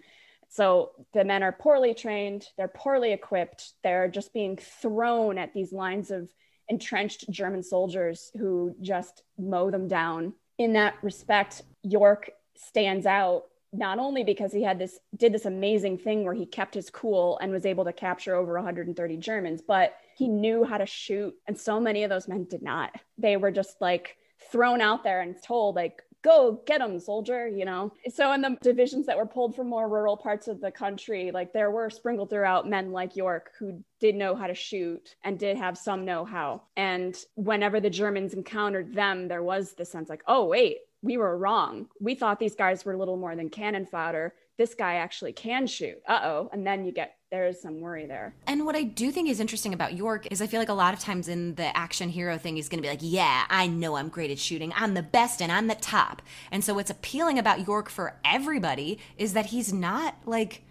so the men are poorly trained they're poorly equipped they're just being thrown at these lines of entrenched german soldiers who just mow them down. In that respect york stands out not only because he had this did this amazing thing where he kept his cool and was able to capture over 130 Germans, but he knew how to shoot and so many of those men did not. They were just like thrown out there and told like go get them soldier you know so in the divisions that were pulled from more rural parts of the country like there were sprinkled throughout men like york who did know how to shoot and did have some know-how and whenever the germans encountered them there was the sense like oh wait we were wrong. We thought these guys were little more than cannon fodder. this guy actually can shoot. Uh oh. And then you get, there is some worry there. And what I do think is interesting about York is I feel like a lot of times in the action hero thing, he's going to be like, yeah, I know I'm great at shooting. I'm the best and I'm the top. And so what's appealing about York for everybody is that he's not like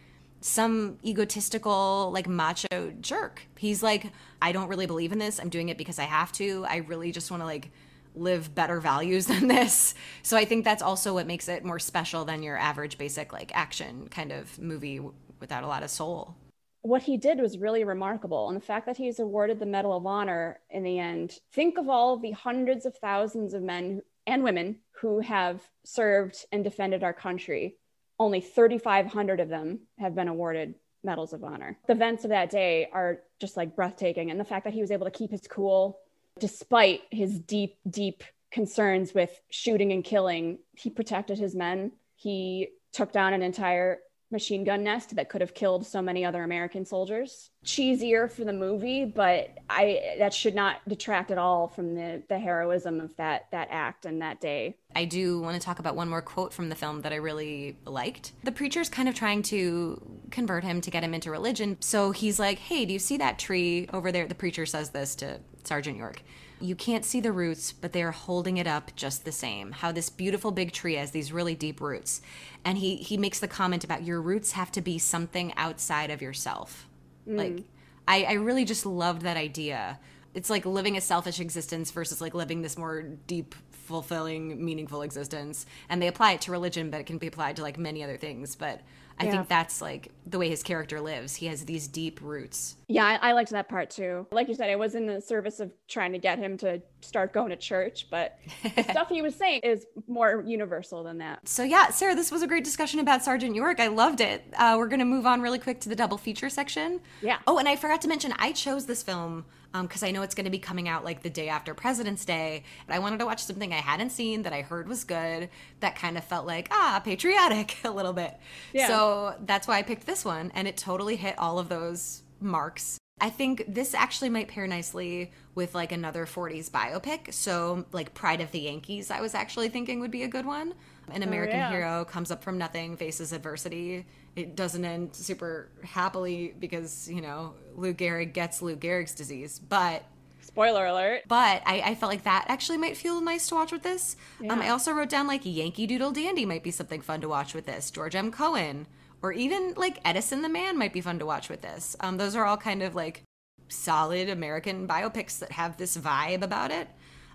some egotistical, like macho jerk. He's like, I don't really believe in this. I'm doing it because I have to. I really just want to like live better values than this. So I think that's also what makes it more special than your average basic like action kind of movie without a lot of soul. What he did was really remarkable. And the fact that he's awarded the Medal of Honor in the end, think of all the hundreds of thousands of men and women who have served and defended our country. Only 3,500 of them have been awarded medals of honor. The events of that day are just like breathtaking. And the fact that he was able to keep his cool despite his deep, deep concerns with shooting and killing, he protected his men. He took down an entire machine gun nest that could have killed so many other American soldiers. Cheesier for the movie, but I that should not detract at all from the the heroism of that that act and that day. I do want to talk about one more quote from the film that I really liked. The preacher's kind of trying to convert him to get him into religion. So he's like, "Hey, do you see that tree over there?" The preacher says this to Sergeant York. You can't see the roots, but they are holding it up just the same. How this beautiful big tree has these really deep roots. And he he makes the comment about your roots have to be something outside of yourself. Mm. Like I, I really just loved that idea. It's like living a selfish existence versus like living this more deep, fulfilling, meaningful existence. And they apply it to religion, but it can be applied to like many other things. But I yeah. think that's like the way his character lives. He has these deep roots. Yeah, I, I, liked that part too. Like you said, it was in the service of trying to get him to start going to church, but the stuff he was saying is more universal than that. So, yeah, Sarah, this was a great discussion about Sergeant York. I loved it. Uh, we're going to move on really quick to the double feature section. Yeah. Oh, and I forgot to mention, I chose this film because um, I know it's going to be coming out like the day after President's Day. And I wanted to watch something I hadn't seen that I heard was good that kind of felt like, ah, patriotic a little bit. Yeah. So that's why I picked this one. And it totally hit all of those marks. I think this actually might pair nicely with like another 40s biopic. So, like Pride of the Yankees, I was actually thinking would be a good one. An oh, American oh, yeah. hero comes up from nothing, faces adversity. It doesn't end super happily because, you know, Lou Gehrig gets Lou Gehrig's disease. But spoiler alert. But I, I, felt like that actually might feel nice to watch with this. Yeah. Um, I also wrote down like Yankee Doodle Dandy might be something fun to watch with this. George M. Cohan, or even like Edison the Man might be fun to watch with this. Um, those are all kind of like solid American biopics that have this vibe about it.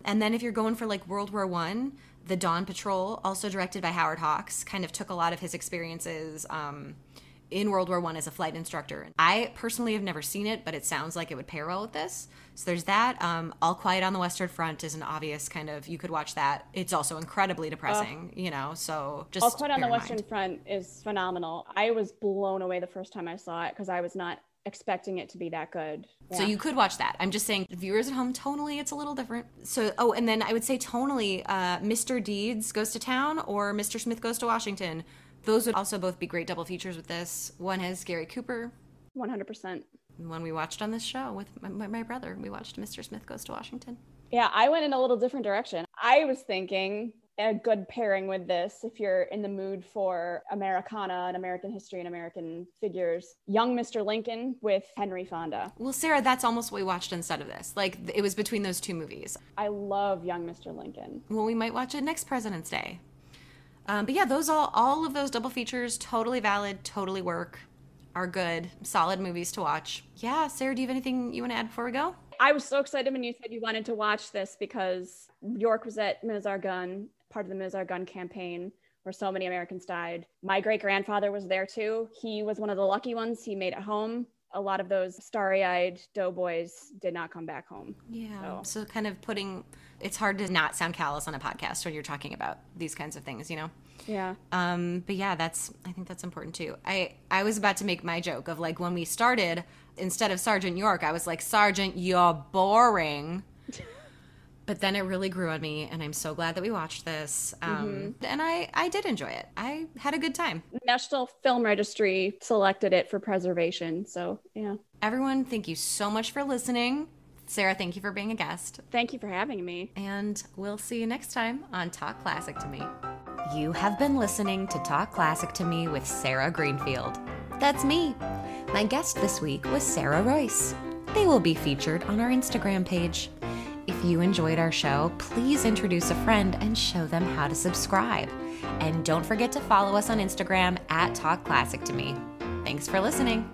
And then if you're going for like World War One, the Dawn Patrol, also directed by Howard Hawks, kind of took a lot of his experiences um, in World War One as a flight instructor. I personally have never seen it, but it sounds like it would pair well with this. So there's that. Um, All Quiet on the Western Front is an obvious kind of you could watch that. It's also incredibly depressing, uh, you know. So just All Quiet on the Western mind. Front is phenomenal. I was blown away the first time I saw it because I was not expecting it to be that good. Yeah. So you could watch that. I'm just saying, viewers at home, tonally, it's a little different. So, oh, and then I would say tonally, uh, Mr. Deeds goes to town or Mr. Smith goes to Washington. Those would also both be great double features with this. One has Gary Cooper. 100%. One we watched on this show with my, my brother. We watched Mr. Smith Goes to Washington. Yeah, I went in a little different direction. I was thinking a good pairing with this if you're in the mood for Americana and American history and American figures. Young Mr. Lincoln with Henry Fonda. Well, Sarah, that's almost what we watched instead of this. Like it was between those two movies. I love Young Mr. Lincoln. Well, we might watch it next President's Day. Um, but yeah, those all all of those double features totally valid, totally work, are good, solid movies to watch. Yeah, Sarah, do you have anything you want to add before we go? I was so excited when you said you wanted to watch this because York was at Argonne part of the Meuse Argonne campaign where so many Americans died. My great grandfather was there too. He was one of the lucky ones. He made it home. A lot of those starry eyed doughboys did not come back home. Yeah. So. so, kind of putting it's hard to not sound callous on a podcast when you're talking about these kinds of things, you know? Yeah. Um, but yeah, that's I think that's important too. I I was about to make my joke of like when we started, instead of Sergeant York, I was like, Sergeant, you're boring but then it really grew on me and i'm so glad that we watched this um, mm-hmm. and i i did enjoy it i had a good time national film registry selected it for preservation so yeah everyone thank you so much for listening sarah thank you for being a guest thank you for having me and we'll see you next time on talk classic to me You have been listening to Talk Classic to Me with Sarah Greenfield. That's me. My guest this week was Sarah Royce. They will be featured on our Instagram page. If you enjoyed our show, please introduce a friend and show them how to subscribe. And don't forget to follow us on Instagram at Talk Classic to Me. Thanks for listening.